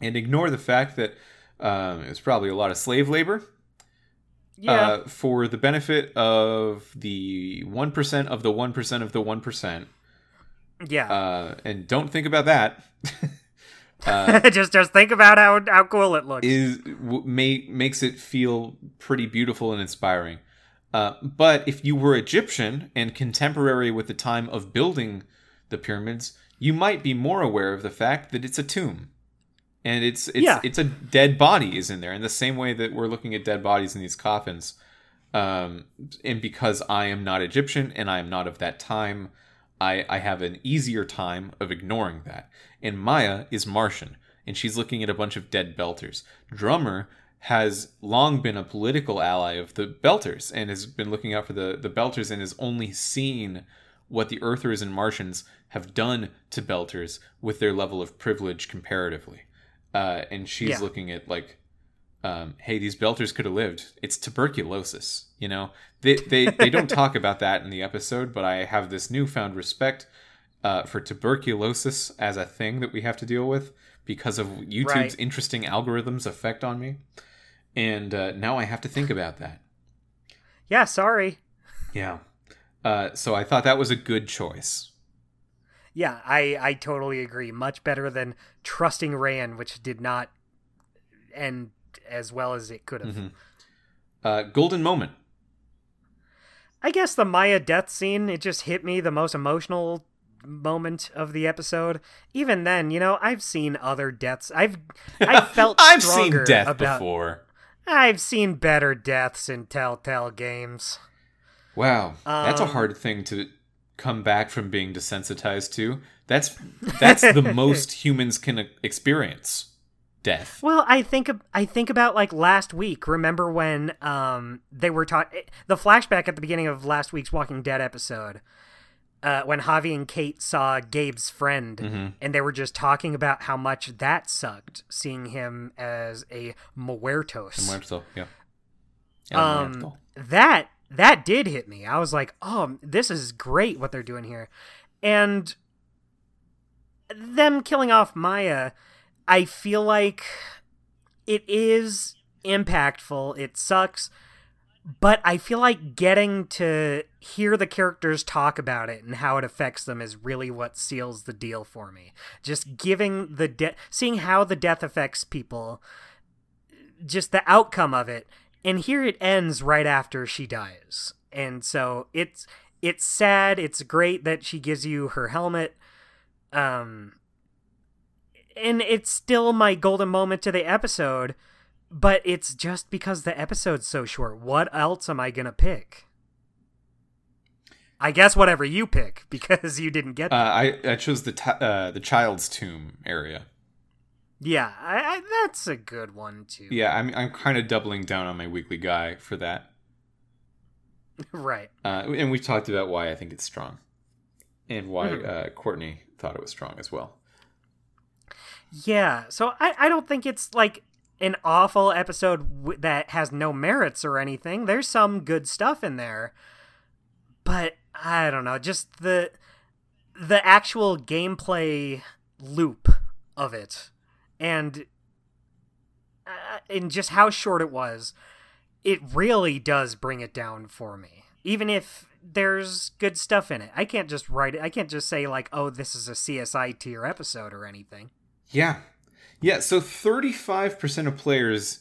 and ignore the fact that um, it's probably a lot of slave labor yeah uh, for the benefit of the 1% of the 1% of the 1%. yeah Uh, and don't think about that. uh, just just think about how how cool it looks is w- may, makes it feel pretty beautiful and inspiring. Uh, but if you were Egyptian and contemporary with the time of building the pyramids, you might be more aware of the fact that it's a tomb, and it's it's Yeah. it's a dead body is in there in the same way that we're looking at dead bodies in these coffins. Um, and because I am not Egyptian and I am not of that time, I I have an easier time of ignoring that. And Maya is Martian, and she's looking at a bunch of dead Belters. Drummer has long been a political ally of the Belters and has been looking out for the, the Belters and has only seen what the Earthers and Martians have done to Belters with their level of privilege comparatively. Uh, and she's Yeah. looking at like, um, hey, these Belters could have lived. It's tuberculosis, you know. They they they don't talk about that in the episode, but I have this newfound respect uh, for tuberculosis as a thing that we have to deal with because of YouTube's Right. interesting algorithms effect on me. And uh, now I have to think about that. yeah sorry Yeah. Uh, so I thought that was a good choice. Yeah, I I totally agree. Much better than trusting Rayan, which did not end as well as it could have. Mhm. Uh, golden moment. I guess the Maya death scene it just hit me the most emotional moment of the episode. Even then, you know, I've seen other deaths. I've I felt I've seen death about, before. I've seen better deaths in Telltale games. Wow, that's a Um, hard thing to come back from being desensitized to. That's that's the most humans can experience. Death. Well, I think I think about like last week. Remember when um they were taught the flashback at the beginning of last week's Walking Dead episode? Uh, when Javi and Kate saw Gabe's friend, Mm-hmm. and they were just talking about how much that sucked, seeing him as a muertos. Muerto, yeah. Um, Muerto. that that did hit me. I was like, "Oh, this is great what they're doing here," and them killing off Maya. I feel like it is impactful. It sucks, but I feel like getting to hear the characters talk about it and how it affects them is really what seals the deal for me. Just giving the de- seeing how the death affects people, just the outcome of it. And here it ends right after she dies. And so it's it's sad. It's great that she gives you her helmet. Um and it's still my golden moment to the episode, but it's just because the episode's so short. What else am I going to pick? I guess whatever you pick because you didn't get Uh, I, I chose the ti uh, the child's tomb area. Yeah, I, I, that's a good one too. Yeah, I'm I'm kind of doubling down on my weekly guy for that. right. Uh, and we've talked about why I think it's strong, and why Mhm. uh, Courtney thought it was strong as well. Yeah, so I, I don't think it's like an awful episode that has no merits or anything. There's some good stuff in there, but I don't know, just the the actual gameplay loop of it, and uh, and just how short it was, it really does bring it down for me. Even if there's good stuff in it, I can't just write it. I can't just say like, "Oh, this is a CSI tier episode" or anything. Yeah, yeah. So 35 percent of players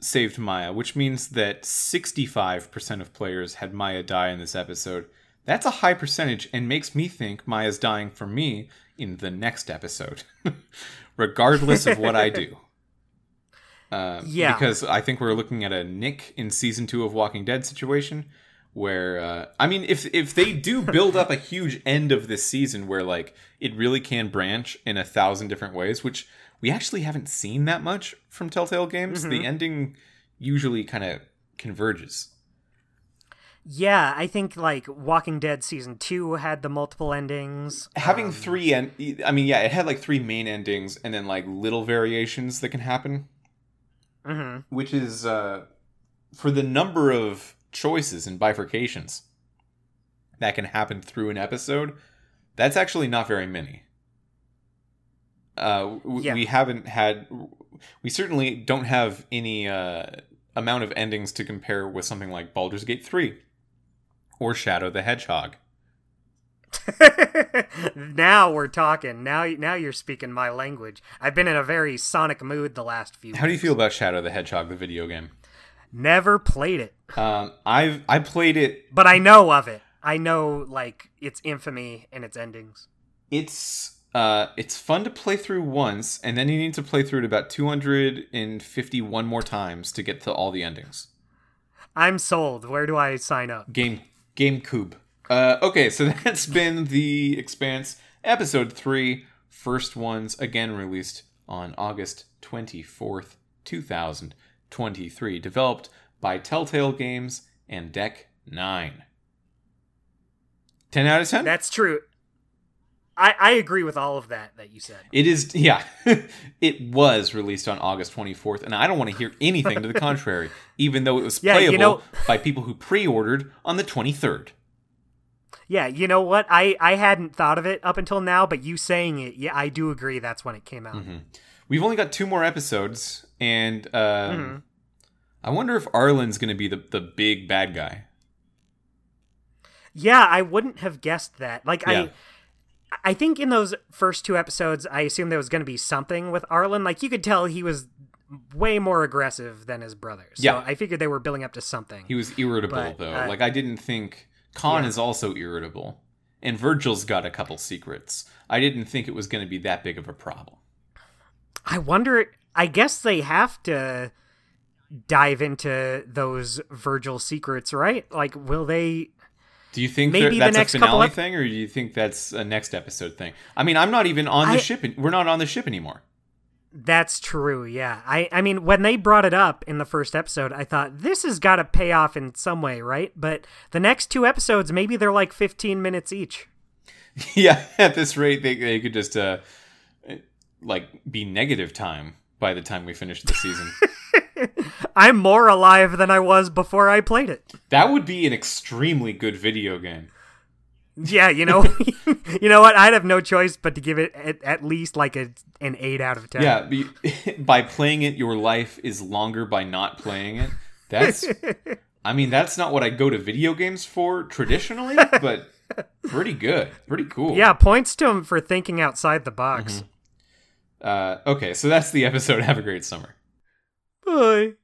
saved Maya, which means that 65 percent of players had Maya die in this episode. That's a high percentage, and makes me think Maya's dying for me in the next episode, regardless of what I do. Uh, Yeah. because I think we're looking at a Nick in season two of Walking Dead situation, where uh, I mean, if if they do build up a huge end of this season where like it really can branch in a thousand different ways, which we actually haven't seen that much from Telltale games. The ending usually kind of converges. Yeah, I think like Walking Dead season two had the multiple endings. Having Um, three and I mean, yeah, it had like three main endings and then like little variations that can happen. mhm. which is uh, for the number of choices and bifurcations that can happen through an episode. That's actually not very many. Uh, w- Yeah. We haven't had. We certainly don't have any uh, amount of endings to compare with something like Baldur's Gate three or Shadow the Hedgehog. now we're talking. Now, now you're speaking my language. I've been in a very Sonic mood the last few. How do you feel about Shadow the Hedgehog, the video game? Never played it, Um, I've I played it but I know of it. I know like its infamy and its endings. it's uh it's fun to play through once and then you need to play through it about 251 more times to get to all the endings I'm sold. Where do I sign up? game gamecube uh okay so that's been the expanse episode three, first ones again released on august 24th 2023 developed by telltale games and deck 9 10 out of 10 That's true. I I agree with all of that that you said. It is, yeah. it was released on August 24th, and I don't want to hear anything to the contrary, even though it was Yeah, you playable know- by people who pre ordered on the 23rd. Yeah, you know what? I I hadn't thought of it up until now, but you saying it, yeah, I do agree. That's when it came out. Mm-hmm. We've only got two more episodes, and um, Mhm. I wonder if Arlen's going to be the, the big bad guy. Yeah, I wouldn't have guessed that. Like Yeah. I I think in those first two episodes, I assumed there was going to be something with Arlen. Like you could tell he was way more aggressive than his brother. So Yeah. I figured they were building up to something. He was irritable, But, though. uh, like, I didn't think. Khan yeah. is also irritable, and Virgil's got a couple secrets. I didn't think it was going to be that big of a problem. I wonder I guess they have to dive into those Virgil secrets, right? Like will they Do you think Maybe that- the that's next a finale ep- thing, or do you think that's a next episode thing? I mean, I'm not even on the I- ship. We're not on the ship anymore. That's true, yeah. I, I mean, when they brought it up in the first episode, I thought, this has got to pay off in some way, right? But the next two episodes, maybe they're like 15 minutes each. yeah, at this rate, they, they could just, uh, like, be negative time by the time we finish the season. I'm more alive than I was before I played it. That would be an extremely good video game. Yeah, you know, you know what? I'd have no choice but to give it at, at least like a an eight out of ten. Yeah, by playing it, your life is longer by not playing it. That's, I mean, that's not what I go to video games for traditionally, but pretty good, pretty cool. Yeah, points to him for thinking outside the box. Mm-hmm. Uh, okay, so that's the episode. Have a great summer. Bye.